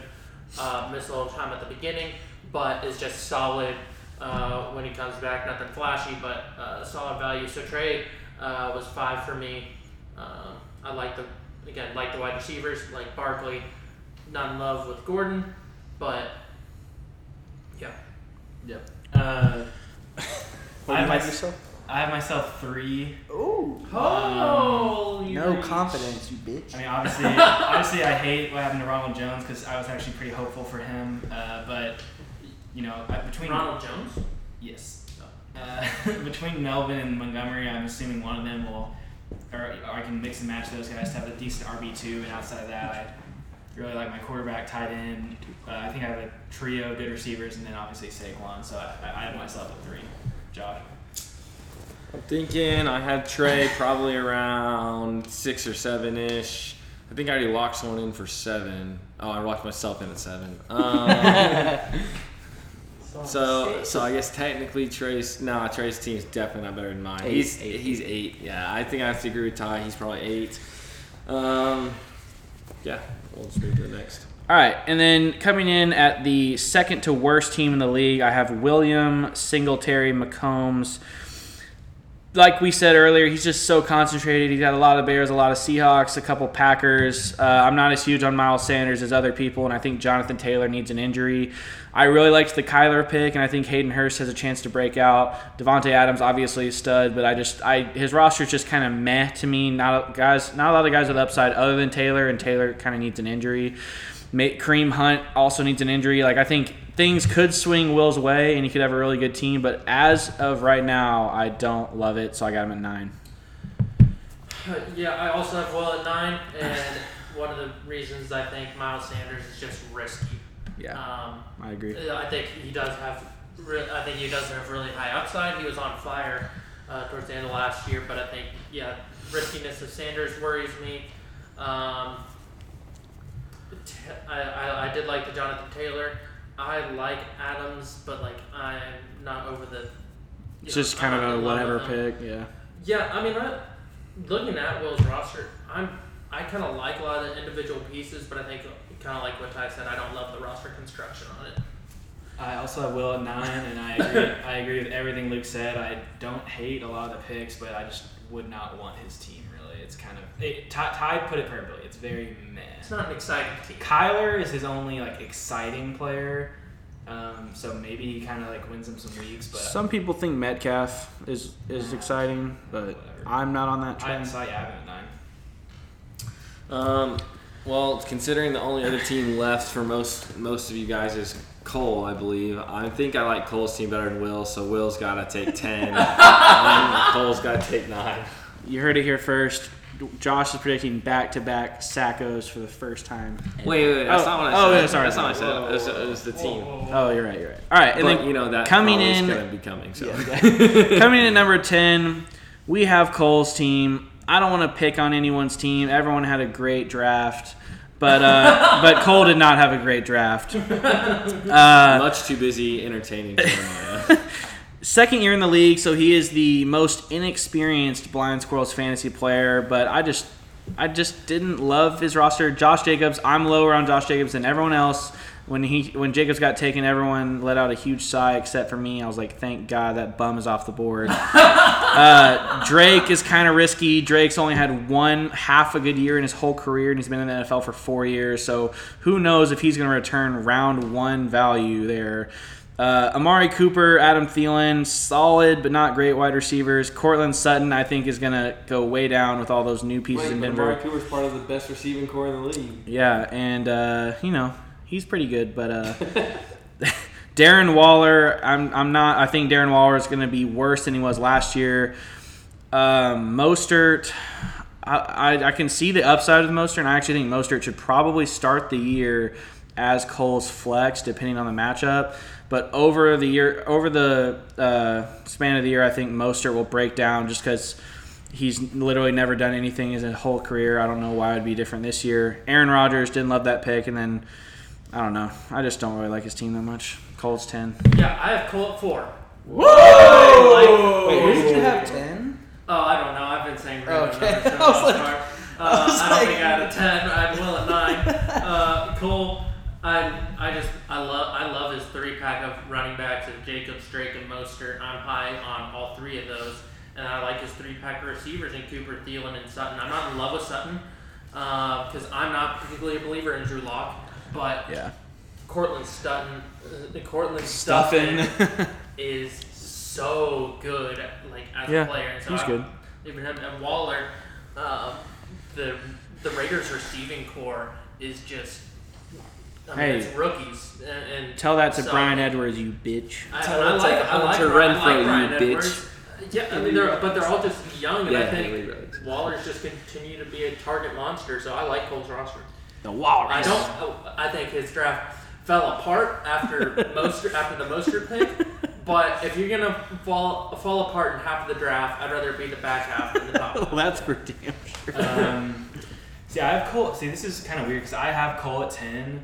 uh, miss a little time at the beginning, but is just solid uh, when he comes back. Nothing flashy, but uh, solid value. So Trey uh, was five for me. Um, I like the again like the wide receivers, like Barkley. Not in love with Gordon, but yeah. Yep. Uh, What I do you have have my- yourself? I have myself three. Ooh. Holy No reach. confidence, you bitch. I mean, obviously, obviously, I hate what happened to Ronald Jones because I was actually pretty hopeful for him. Uh, but you know, between Ronald Jones. yes, uh, between Melvin and Montgomery, I'm assuming one of them will, or, or I can mix and match those guys to have a decent RB two. And outside of that, I really like my quarterback, tight end. Uh, I think I have a trio of good receivers, and then obviously Saquon. So I, I have myself at three. Josh. I'm thinking I had Trey probably around six or seven ish. I think I already locked someone in for seven. Oh, I locked myself in at seven. Um, so, so I guess technically Trey's nah Trey's team is definitely not better than mine. Eight. he's Eight. he's eight. Yeah, I think I have to agree with Ty. He's probably eight. Um, yeah, move to the next. All right, and then coming in at the second to worst team in the league, I have William Singletary McCombs. Like we said earlier, he's just so concentrated. He's got a lot of Bears, a lot of Seahawks, a couple Packers. Uh, I'm not as huge on Miles Sanders as other people, and I think Jonathan Taylor needs an injury. I really liked the Kyler pick, and I think Hayden Hurst has a chance to break out. Davante Adams, obviously a stud, but I just I his roster's just kind of meh to me. Not a- guys, not a lot of guys with upside other than Taylor, and Taylor kind of needs an injury. Kareem Hunt also needs an injury. Like I think things could swing Will's way, and he could have a really good team. But as of right now, I don't love it, so I got him at nine. Uh, Yeah, I also have Will at nine, and one of the reasons I think Miles Sanders is just risky. Yeah, Um, I agree. I think he does have. I think he does have really high upside. He was on fire uh, towards the end of last year, but I think yeah, riskiness of Sanders worries me. Um, I, I, I did like the Jonathan Taylor. I like Adams, but like I'm not over the. you It's know, just kind I'm of a whatever pick. Yeah. Yeah, I mean, I, looking at Will's roster, I'm I kind of like a lot of the individual pieces, but I think kind of like what Ty said, I don't love the roster construction on it. I also have Will at nine, and I agree. I agree with everything Luke said. I don't hate a lot of the picks, but I just would not want his team. Really, it's kind of it, Ty, Ty put it perfectly. It's very meh. It's not an exciting team. Kyler is his only like exciting player, um, so maybe he kind of like wins him some weeks. But Some people think Metcalf is is exciting, but Whatever. I'm not on that I train. saw yeah, I have him at nine. Um, well, considering the only other team left for most most of you guys is Cole, I believe. I think I like Cole's team better than Will, so Will's got to take ten, and Cole's got to take nine. You heard it here first. Josh is predicting back-to-back sackos for the first time. Wait, wait, wait that's Oh, not what I said. oh, yeah, sorry. That's not what I said. It was, it was the team. Oh, you're right. You're right. All right, and but then you know that coming in- going to be coming. So coming in at number 10, we have Cole's team. I don't want to pick on anyone's team. Everyone had a great draft, but uh, but Cole did not have a great draft. Uh, much too busy entertaining Jeremiah. Second year in the league, so he is the most inexperienced Blind Squirrels fantasy player. But I just, I just didn't love his roster. Josh Jacobs, I'm lower on Josh Jacobs than everyone else. When he, when Jacobs got taken, everyone let out a huge sigh except for me. I was like, thank God that bum is off the board. uh, Drake is kind of risky. Drake's only had one half a good year in his whole career, and he's been in the NFL for four years. So who knows if he's going to return round one value there. Uh, Amari Cooper, Adam Thielen, solid but not great wide receivers. Courtland Sutton, I think, is going to go way down with all those new pieces in Denver. Amari Cooper's part of the best receiving corps in the league. Yeah, and uh, you know he's pretty good, but uh, Darren Waller, I'm I'm not. I think Darren Waller is going to be worse than he was last year. Um, Mostert, I, I I can see the upside of Mostert, and I actually think Mostert should probably start the year as Cole's flex, depending on the matchup. But over the year, over the uh, span of the year, I think Mostert will break down just because he's literally never done anything his whole career. I don't know why it would be different this year. Aaron Rodgers didn't love that pick, and then I don't know. I just don't really like his team that much. Colts ten. Yeah, I have Cole at four. Whoa! Wait, who did you have ten? Oh, I don't know. I've been saying random Okay. numbers. so I was like- uh, I, don't think I had a ten. I had Will at nine. Uh, Cole, I I just I love I love his three pack of running backs of Jacobs, Drake, and Mostert. I'm high on all three of those, and I like his three pack of receivers in Cooper, Thielen, and Sutton. I'm not in love with Sutton because I'm not particularly a believer in Drew Lock, but Yeah. Courtland Sutton, uh, the Cortland Stuffin. Is so good, like as Yeah, a player. And so he's I- good. Even him and Waller, um, the the Raiders receiving corps is just. I mean, Hey. it's rookies, and, and Tell that to so- Bryan Edwards, you bitch. I, Tell that like, to I like, Hunter Renfrow, like you Brian bitch. Yeah, I mean, they're but they're all just young, and Yeah, I think Waller's just continue to be a target monster. So I like Cole's roster. The Walrus. I don't. oh, I think his draft fell apart after most after the Mostert pick. But if you're gonna fall fall apart in half of the draft, I'd rather be the back half than the top. Well, that's for damn sure. Um, see, I have Cole. See, this is kind of weird because I have Cole at ten,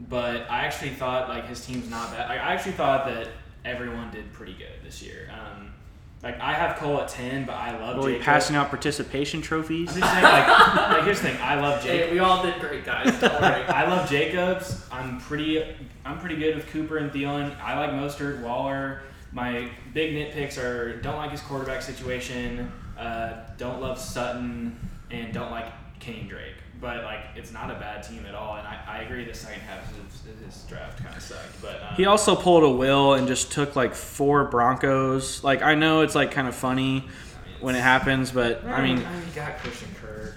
but I actually thought like his team's not bad. Like, I actually thought that everyone did pretty good this year. Um, like I have Cole at ten, but I love Really Jacobs. passing out participation trophies. I'm just saying, like, like here's the thing. I love Hey, we all did great, guys. Don't. I love Jacobs. I'm pretty. I'm pretty good with Cooper and Thielen. I like Mostert, Waller. My big nitpicks are don't like his quarterback situation. Uh, don't love Sutton and don't like Kenny Drake. But like, it's not a bad team at all. And I, I agree. The second half of his, his draft kind of sucked. But um, He also pulled a will and just took like four Broncos. Like I know it's like kind of funny when it happens, but I mean he got Christian Kirk.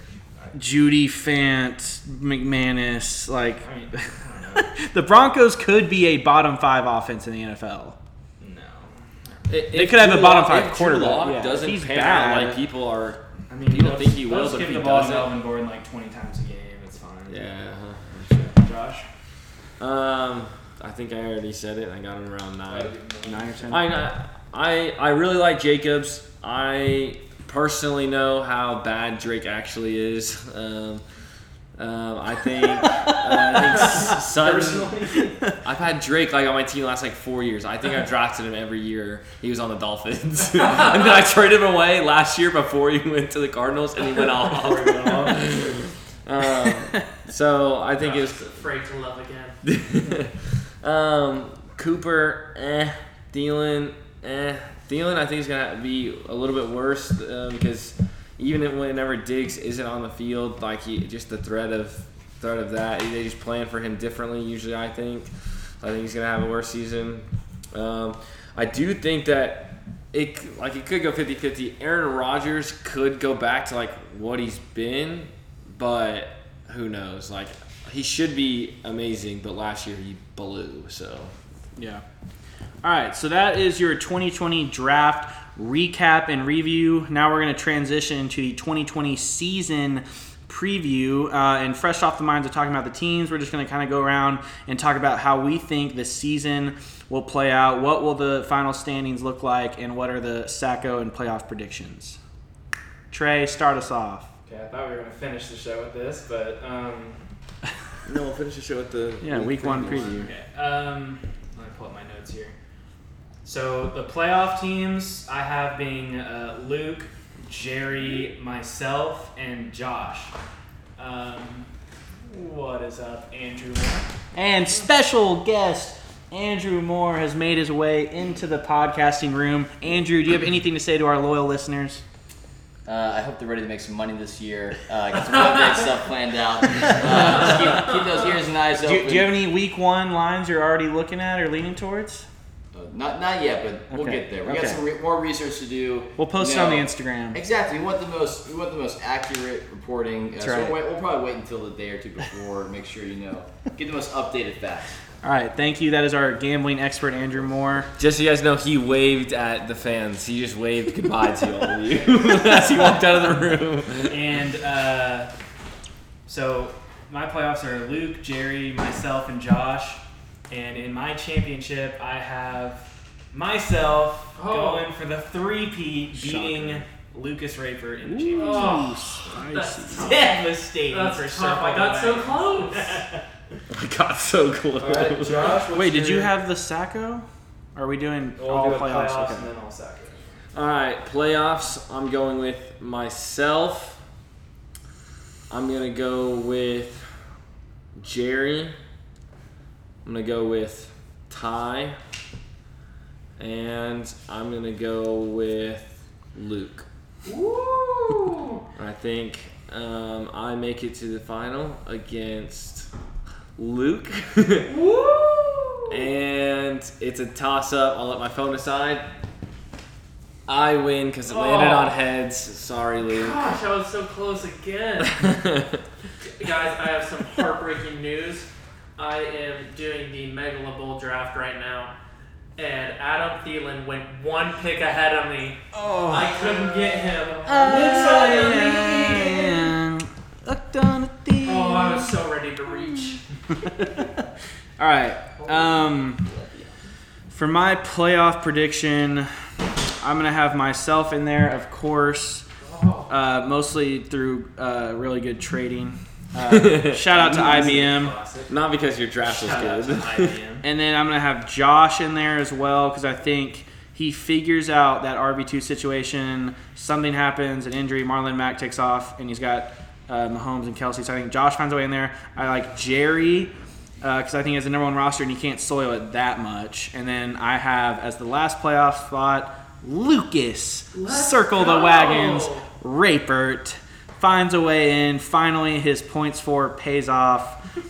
Jeudy Fant, McManus, like I mean, I don't know. the Broncos could be a bottom five offense in the NFL. No. They could have a bottom five if quarterback, yeah. doesn't If he's pan bad- out like people are. I mean, People they'll- think he will, they'll but give if the ball to doesn't- Melvin Gordon like 20 times a game. It's fine. Yeah. Josh. Um, I think I already said it. I got him around nine. Nine or ten. I, I I really like Jacobs. I personally know how bad Drake actually is. Um, um, I think, uh, I think Sutton. I've had Drake like on my team the last like four years. I think I've drafted him every year. He was on the Dolphins, and then I traded him away last year before he went to the Cardinals, and he went off. um, so I think it was afraid to love again. um, Cooper, eh. Thielen, eh. Thielen, I think is gonna be a little bit worse uh, because even if whenever Diggs isn't on the field, like he just the threat of threat of that, they just plan for him differently. Usually, I think. I think he's gonna have a worse season. Um, I do think that it like it could go 50-50. Aaron Rodgers could go back to like what he's been, but who knows? Like he should be amazing, but last year he blew. So Yeah. All right, so that is your 2020 draft recap and review. Now we're going to transition to the 2020 season preview. Uh, and fresh off the minds of talking about the teams, we're just going to kind of go around and talk about how we think the season will play out. What will the final standings look like, and what are the Sacko and playoff predictions? Trey, start us off. Okay, I thought we were gonna finish the show with this, but um, no, we'll finish the show with the Yeah, week one preview. okay. Um, let me pull up my notes here. So the playoff teams I have being uh, Luke, Jerry, myself, and Josh. Um, what is up, Andrew? Moore? And special guest Andrew Moore has made his way into the podcasting room. Andrew, do you have anything to say to our loyal listeners? Uh, I hope they're ready to make some money this year. Uh, get some real great stuff planned out. Uh, keep, keep those ears and eyes Do open. you, do you have any week one lines you're already looking at or leaning towards? Not not yet, but we'll Okay, get there. We okay. got some re- more research to do. We'll post You it on the Instagram. Exactly. We want the most. We want the most accurate reporting. Uh, That's so right. we'll, wait, we'll probably wait until the day or two before. Make sure you know. Get the most updated facts. All right, thank you. That is our gambling expert, Andrew Moore. Just so you guys know, he waved at the fans. He just waved goodbye to all of you as he walked out of the room. And uh, so my playoffs are Luke, Jerry, myself, and Josh. And in my championship, I have myself Oh. going for the three-peat, beating Shocker. Lucas Raper in the championship. Oh, that's. Devastating That's for tough. I got so close. I got so close. Josh. Wait, did you have the Sacko? Are we doing We'll all do playoffs? playoffs Okay. and then all Sacko. All right, playoffs. I'm going with myself. I'm gonna go with Jerry. I'm gonna go with Ty, and I'm gonna go with Luke. Woo! I think um, I make it to the final against Luke. Woo! and it's a toss up. I'll let my phone aside. I win because it landed Oh. on heads. Sorry, Luke. Gosh, I was so close again. Guys, I have some heartbreaking news. I am doing the Megala Bowl draft right now, and Adam Thielen went one pick ahead of me. Oh. I couldn't get him. And looked on at the- Oh, I was so ready to reach. All right. Um, for my playoff prediction, I'm gonna have myself in there, of course, uh, mostly through uh, really good trading. Uh, shout out to IBM, Not because your draft was Shout out to good. IBM. and then I'm gonna have Josh in there as well because I think he figures out that RB two situation. Something happens, an injury, Marlon Mack takes off, and he's got uh, Mahomes and Kelce. So I think Josh finds a way in there. I like Jerry because I think he has the number one roster and he can't soil it that much. And then I have as the last playoff spot Lucas. Let's Circle the wagons. Rapert finds a way in. Finally, his points for pays off.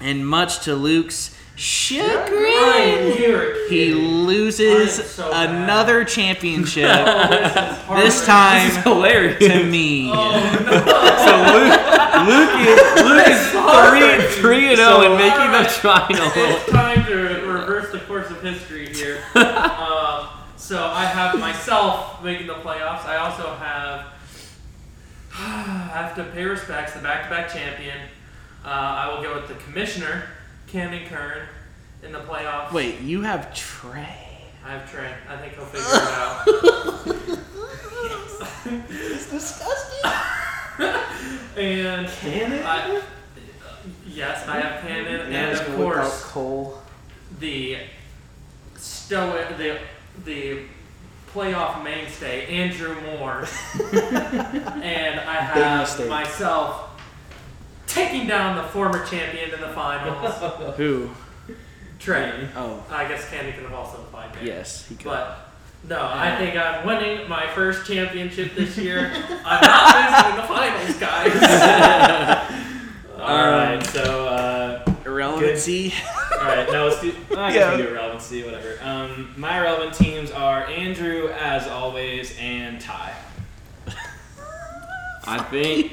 And much to Luke's chagrin, he loses so bad. another championship. Oh, this is hard. this time hilarious. to me. Oh, So Luke, Luke is Luke is three three and zero and making the It's time to reverse the course of history here. um, so I have myself making the playoffs. I also have I have to pay respects, the back-to-back champion. Uh, I will go with the commissioner Cannon Kern in the playoffs. Wait, you have Trey. I have Trey. I think he'll figure it out. It's disgusting. and Cannon? I, yes, I have Cannon, and of course Cole. the stoic, the the playoff mainstay, Andrew Moore, and I have myself taking down the former champion in the finals, Who? Trey. Oh, I guess Candy could have also applied there. yes, he could. But no, I think I'm winning my first championship this year. I'm not losing in the finals, guys. All right, so uh, Irrelevancy. All right, now let's do. I guess Yeah. we can do relevancy, whatever. Um, my relevant teams are Andrew, as always, and Ty. I think.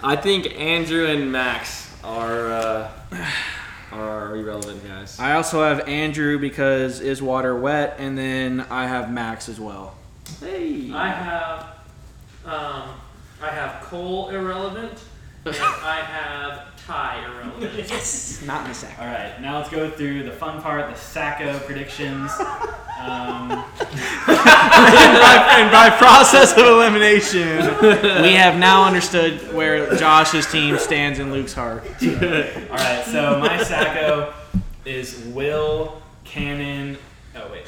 I think Andrew and Max are uh, are irrelevant guys. I also have Andrew because is water wet, and then I have Max as well. Hey. I have, um, I have Cole irrelevant, and I have Ty irrelevant. Yes, not in the sack. All right, now let's go through the fun part, the Sacko predictions. Um, and by process of elimination, we have now understood where Josh's team stands in Luke's heart. all right, so my Sacko is Will, Cannon. Oh wait,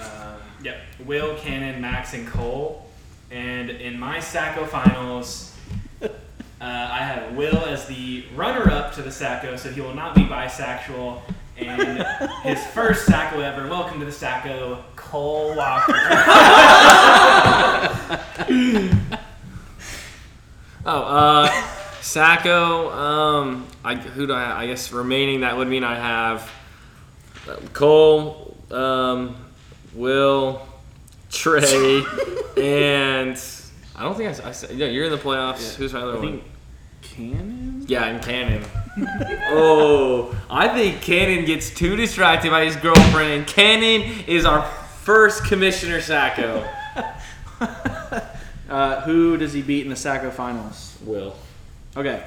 um, yep, Will, Cannon, Max, and Cole. And in my Sacko finals, uh, I have Will as the runner-up to the Sacko, so he will not be bisexual. And his first Sacko ever. Welcome to the Sacko, Cole Walker. Oh, uh, Sacko. Um, I who do I? Have? I guess remaining that would mean I have uh, Cole, um, Will, Trey, and I don't think I, I said. Yeah, you're in the playoffs. Who's my other I one? think Cannon. Yeah, and Cannon. oh, I think Cannon gets too distracted by his girlfriend, and Cannon is our first commissioner Sacko. Uh, who does he beat in the Sacko finals? Will. Okay.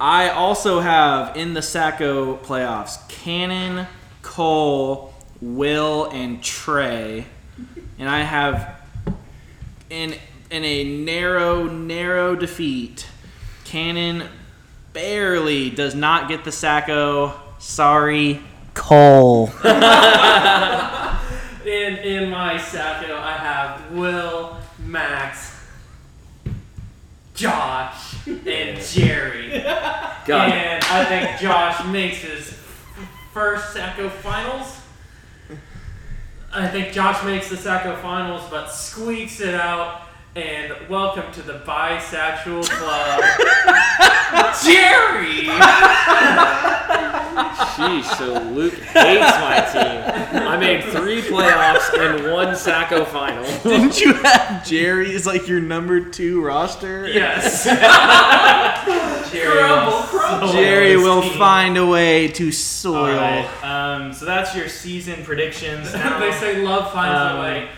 I also have in the Sacko playoffs Cannon, Cole, Will, and Trey. And I have in in a narrow, narrow defeat, Cannon barely does not get the Sacko. Sorry, Cole. In in my Sacko, I have Will, Max, Josh, and Jerry. God. And I think Josh makes his first Sacko finals. I think Josh makes the Sacko finals, but squeaks it out. And welcome to the bisexual club, Jerry. Sheesh, so Luke hates my team. I made three playoffs and one Sacko final. Didn't you have Jerry as like your number two roster? Yes. Jerry Crumble, will crumble. Jerry will team. find a way to soil. All right, um, so that's your season predictions. Now, they say love finds Um, a way.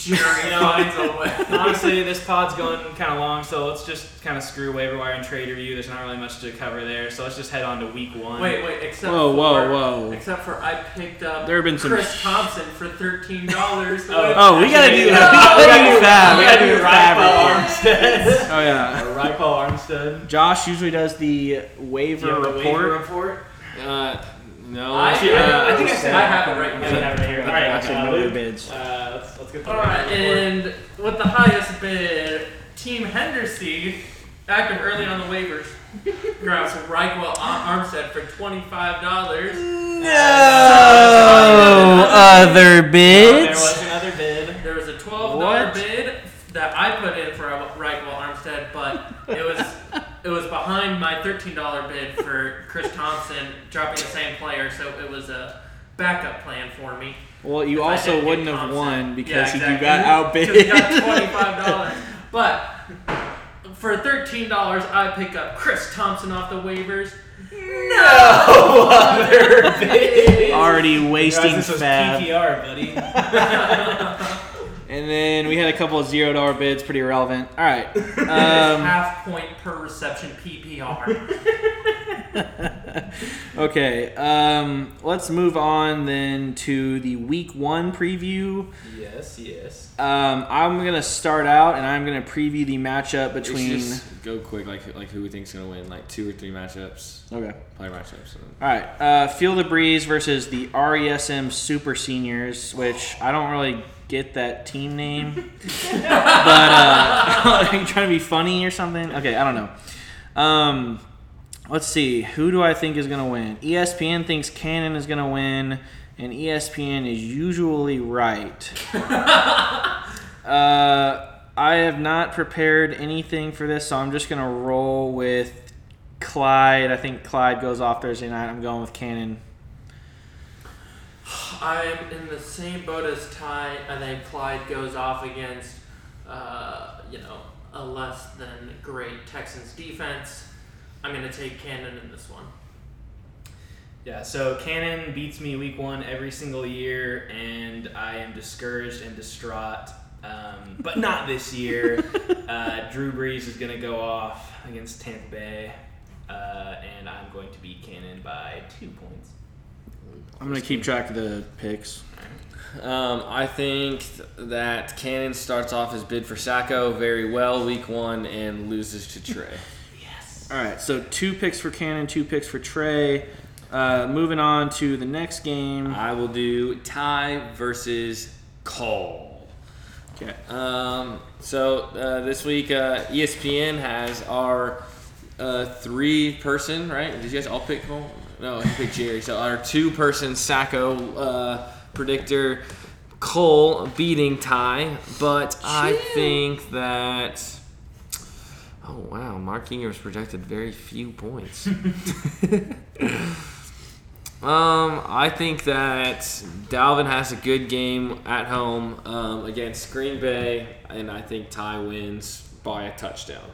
Jerry you know, finds. Honestly, this pod's going kind of long, so let's just kind of screw waiver wire and trade review. There's not really much to cover there, so let's just head on to week one. Wait, wait. Except Whoa, for, whoa, whoa. Except for I picked up There have been some Chris sh- Thompson for thirteen dollars. Oh. Oh, we gotta do. we Actually, gotta do that. We gotta do Ryquell that. Armstead. Oh yeah. Or Ryquell Armstead. Josh usually does the waiver Do you have the report. waiver report? Uh, no. I, Actually, I- I think I said I have it right here. we have it here. All right, Actually, uh, no Luke, other bids. Uh, let's, let's get the All right, and with the highest bid, Team Henderson, active early on the waivers, grabs Ryquell Ar- Armstead for twenty-five dollars. No other There bids. was another bid. There was a twelve dollar What? bid that I put in for Ryquell Armstead, but it was it was behind my thirteen dollar bid for Chris Thompson dropping the same player, so it was a backup plan for me. Well, you also wouldn't have won because Yeah, you got outbid. Because he got twenty-five dollars. But for thirteen dollars, I pick up Chris Thompson off the waivers. No other bid. Already wasting this was fab. PPR, buddy. And then we had a couple of zero dollar bids, pretty irrelevant. All right. Um, half point per reception PPR. okay. Um, let's move on then to the week one preview. Yes, yes. Um, I'm gonna start out and I'm gonna preview the matchup between. just go quick, like like who we think's gonna win, like two or three matchups, Okay. Play matchups. All right. Uh, Feel the Breeze versus the RESM Super Seniors, which I don't really get that team name. but uh, are you trying to be funny or something? Okay, I don't know. Um, let's see. Who do I think is going to win? ESPN thinks Cannon is going to win, and ESPN is usually right. uh, I have not prepared anything for this, so I'm just going to roll with Clyde. I think Clyde goes off Thursday night. I'm going with Cannon. I'm in the same boat as Ty. I think Clyde goes off against, uh, you know, a less than great Texans defense. I'm going to take Cannon in this one. Yeah, so Cannon beats me week one every single year, and I am discouraged and distraught. Um, but not this year. uh, Drew Brees is going to go off against Tampa Bay, uh, and I'm going to beat Cannon by two points. I'm going to keep track of the picks. Um, I think that Cannon starts off his bid for Sacko very well week one and loses to Trey. Yes. All right, so two picks for Cannon, two picks for Trey. Uh, moving on to the next game. I will do Ty versus Cole. Okay. Um, so uh, this week, uh, ESPN has our uh, three-person, right? Did you guys all pick Cole? No, he picked Jerry. So our two-person Sacko uh, predictor, Cole beating Ty, but I think that. Oh wow, Mark Ingram's projected very few points. Um, I think that Dalvin has a good game at home um, against Green Bay, and I think Ty wins by a touchdown.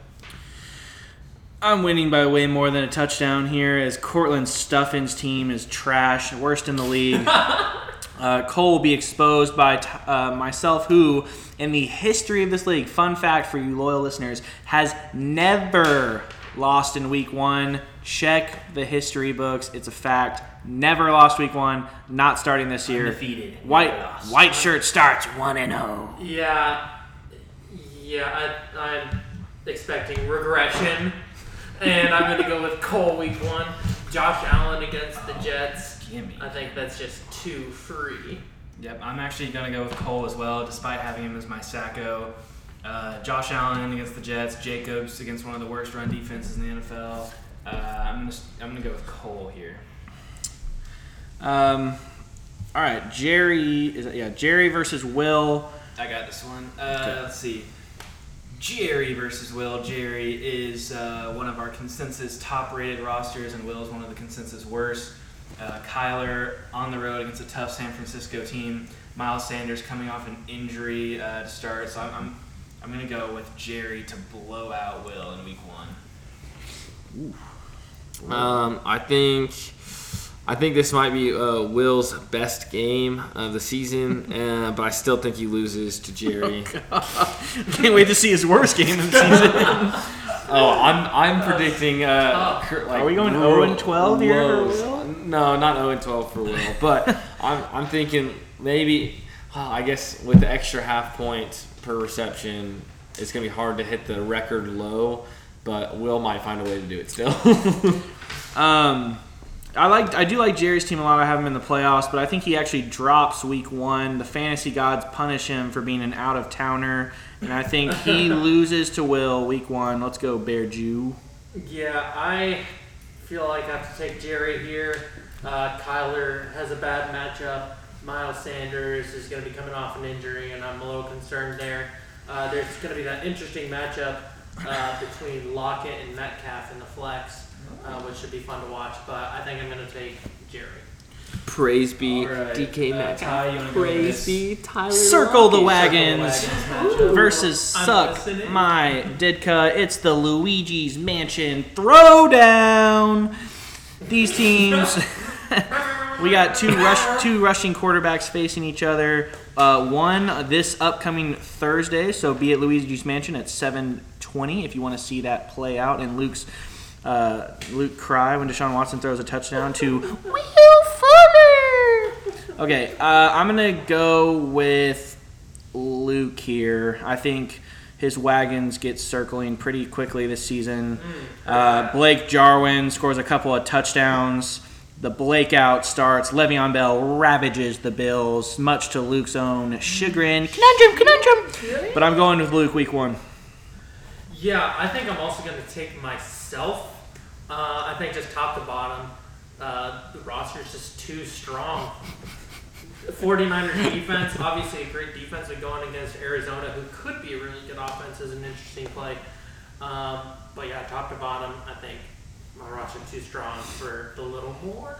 I'm winning by way more than a touchdown here as Courtland Sutton's team is trash, worst in the league. uh, Cole will be exposed by t- uh, myself, who, in the history of this league, fun fact for you loyal listeners, has never lost in week one. Check the history books. It's a fact. Never lost week one. Not starting this year. Undefeated. White white shirt starts one and oh. zero. Yeah, yeah, I, I'm expecting regression, and I'm going to go with Cole week one. Josh Allen against the Jets. Gimme. I think that's just too free. Yep, I'm actually going to go with Cole as well, despite having him as my Sacko. Uh, Josh Allen against the Jets, Jacobs against one of the worst run defenses in the NFL. Uh, I'm going to I'm gonna go with Cole here. Um, all right, Jerry is yeah Jerry versus Will. I got this one. Uh, Let's see. Jerry versus Will. Jerry is uh, one of our consensus top rated rosters, and Will is one of the consensus worst. Uh, Kyler on the road against a tough San Francisco team. Miles Sanders coming off an injury uh, to start, so I'm, I'm, I'm going to go with Jerry to blow out Will in week one. Um, I think I think this might be uh, Will's best game of the season, uh, but I still think he loses to Jerry. Can't wait to see his worst game of the season. Oh, I'm I'm predicting. Uh, cur- like Are we going 0 and 12 here for. Will? No, not 0 and 12 for Will, but I'm I'm thinking maybe. oh, I guess with the extra half point per reception, it's gonna be hard to hit the record low, but Will might find a way to do it still. um, I like I do like Jerry's team a lot. I have him in the playoffs, but I think he actually drops week one. The fantasy gods punish him for being an out of towner, and I think he loses to Will week one. Let's go Bear Jew. Yeah, I feel like I have to take Jerry here. Uh, Kyler has a bad matchup. Miles Sanders is going to be coming off an injury, and I'm a little concerned there. Uh, there's going to be that interesting matchup uh, between Lockett and Metcalf in the flex, uh, which should be fun to watch. But I think I'm going to take Jerry. Praise be All right, DK uh, Metcalf. Ty, you wanna go with Praise this? be Tyler. Circle the wagons matchup. versus I'm suck listening. my Ditka. It's the Luigi's Mansion Throwdown. These teams. We got two rush two rushing quarterbacks facing each other. Uh, one this upcoming Thursday, so be at Luigi's Mansion at 7:20 if you want to see that play out. And Luke's uh, Luke cry when Deshaun Watson throws a touchdown to Will Fuller. Okay, uh, I'm gonna go with Luke here. I think his wagons get circling pretty quickly this season. Uh, Blake Jarwin scores a couple of touchdowns. The Blake out starts. Le'Veon Bell ravages the Bills, much to Luke's own chagrin. Conundrum, conundrum. But I'm going with Luke week one. Yeah, I think I'm also going to take myself. Uh, I think just top to bottom, uh, the roster is just too strong. 49ers defense, obviously a great defense, and going against Arizona, who could be a really good offense, is an interesting play. Um, but yeah, top to bottom, I think my roster too strong for the little more.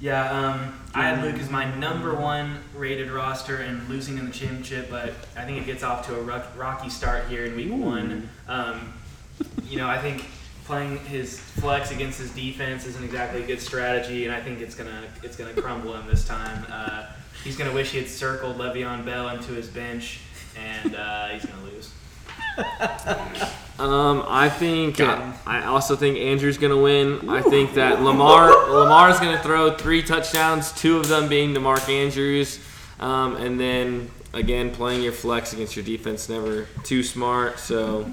Yeah, um, I had Luke as my number one rated roster and losing in the championship, but I think it gets off to a rock- rocky start here in week one. Um, you know, I think playing his flex against his defense isn't exactly a good strategy, and I think it's gonna it's gonna crumble him this time. Uh, he's gonna wish he had circled Le'Veon Bell into his bench, and uh, he's gonna lose. Um, I think I also think Andrew's gonna win. I think that Lamar Lamar's gonna throw three touchdowns, two of them being to Mark Andrews, um, and then again playing your flex against your defense never too smart. So.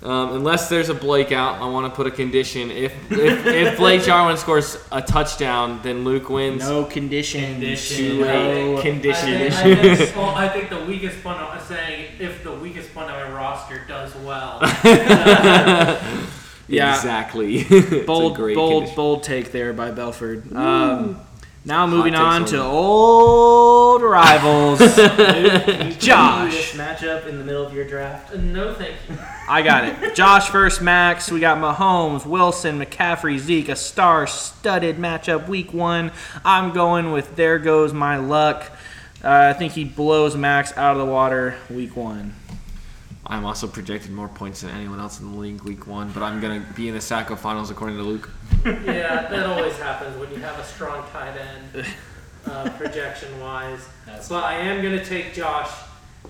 Um, unless there's a Blake out, I want to put a condition. If if, if Blake Jarwin scores a touchdown, then Luke wins. No conditions. Condition. No I conditions. think, I, think, well, I think the weakest point I'm saying if the weakest point on my roster does well. Yeah. exactly. Bold, bold, condition. bold take there by Belford. Um, now moving takes on to old rivals. Josh. this matchup in the middle of your draft. no, thank you. I got it. Josh versus Max. We got Mahomes, Wilson, McCaffrey, Zeke. A star-studded matchup week one. I'm going with there goes my luck. Uh, I think he blows Max out of the water week one. I'm also projected more points than anyone else in the league week one, but I'm gonna be in the Sacko finals according to Luke. Yeah, that always happens when you have a strong tight end, uh, projection wise. That's But I am going to take Josh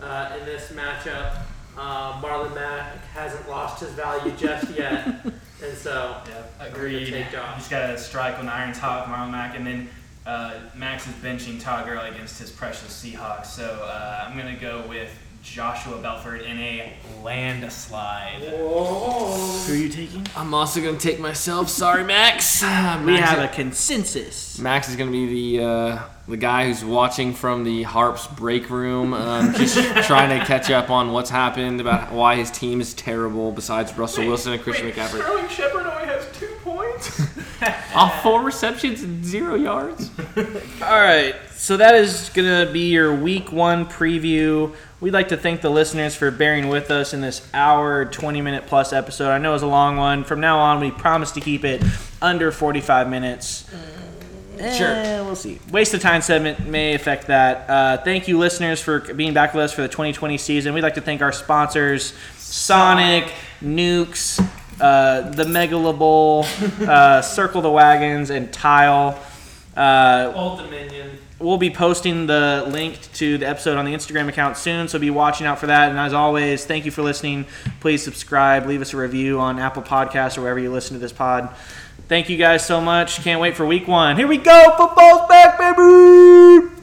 uh, in this matchup. Uh, Marlon Mack hasn't lost his value just yet, and so I'm agreed. take Josh. He's got to strike when the iron's hot Marlon Mack, and then uh, Max is benching Todd Gurley against his precious Seahawks. So uh, I'm going to go with Joshua Belford in a landslide. Who are you taking? I'm also gonna take myself. Sorry, Max. Max We have a consensus. Max is gonna be the uh, the guy who's watching from the Harps break room, um, just trying to catch up on what's happened about why his team is terrible. Besides Russell Wilson and Christian McCaffrey, Sterling Shepard only has two points. off four receptions and zero yards. All right, so that is going to be your week one preview. We'd like to thank the listeners for bearing with us in this hour, 20 minute plus episode. I know it was a long one. From now on, we promise to keep it under 45 minutes. Sure. Eh, we'll see. Waste of time segment may affect that. Uh, thank you, listeners, for being back with us for the 2020 season. We'd like to thank our sponsors Sonic, Nukes, uh, the Megalobowl, uh, Circle the Wagons, and Tile. Uh, Old Dominion. we'll be posting the link to the episode on the Instagram account soon, so be watching out for that. And as always, thank you for listening. Please subscribe, leave us a review on Apple Podcasts or wherever you listen to this pod. Thank you guys so much. Can't wait for week one. Here we go. Football's back, baby.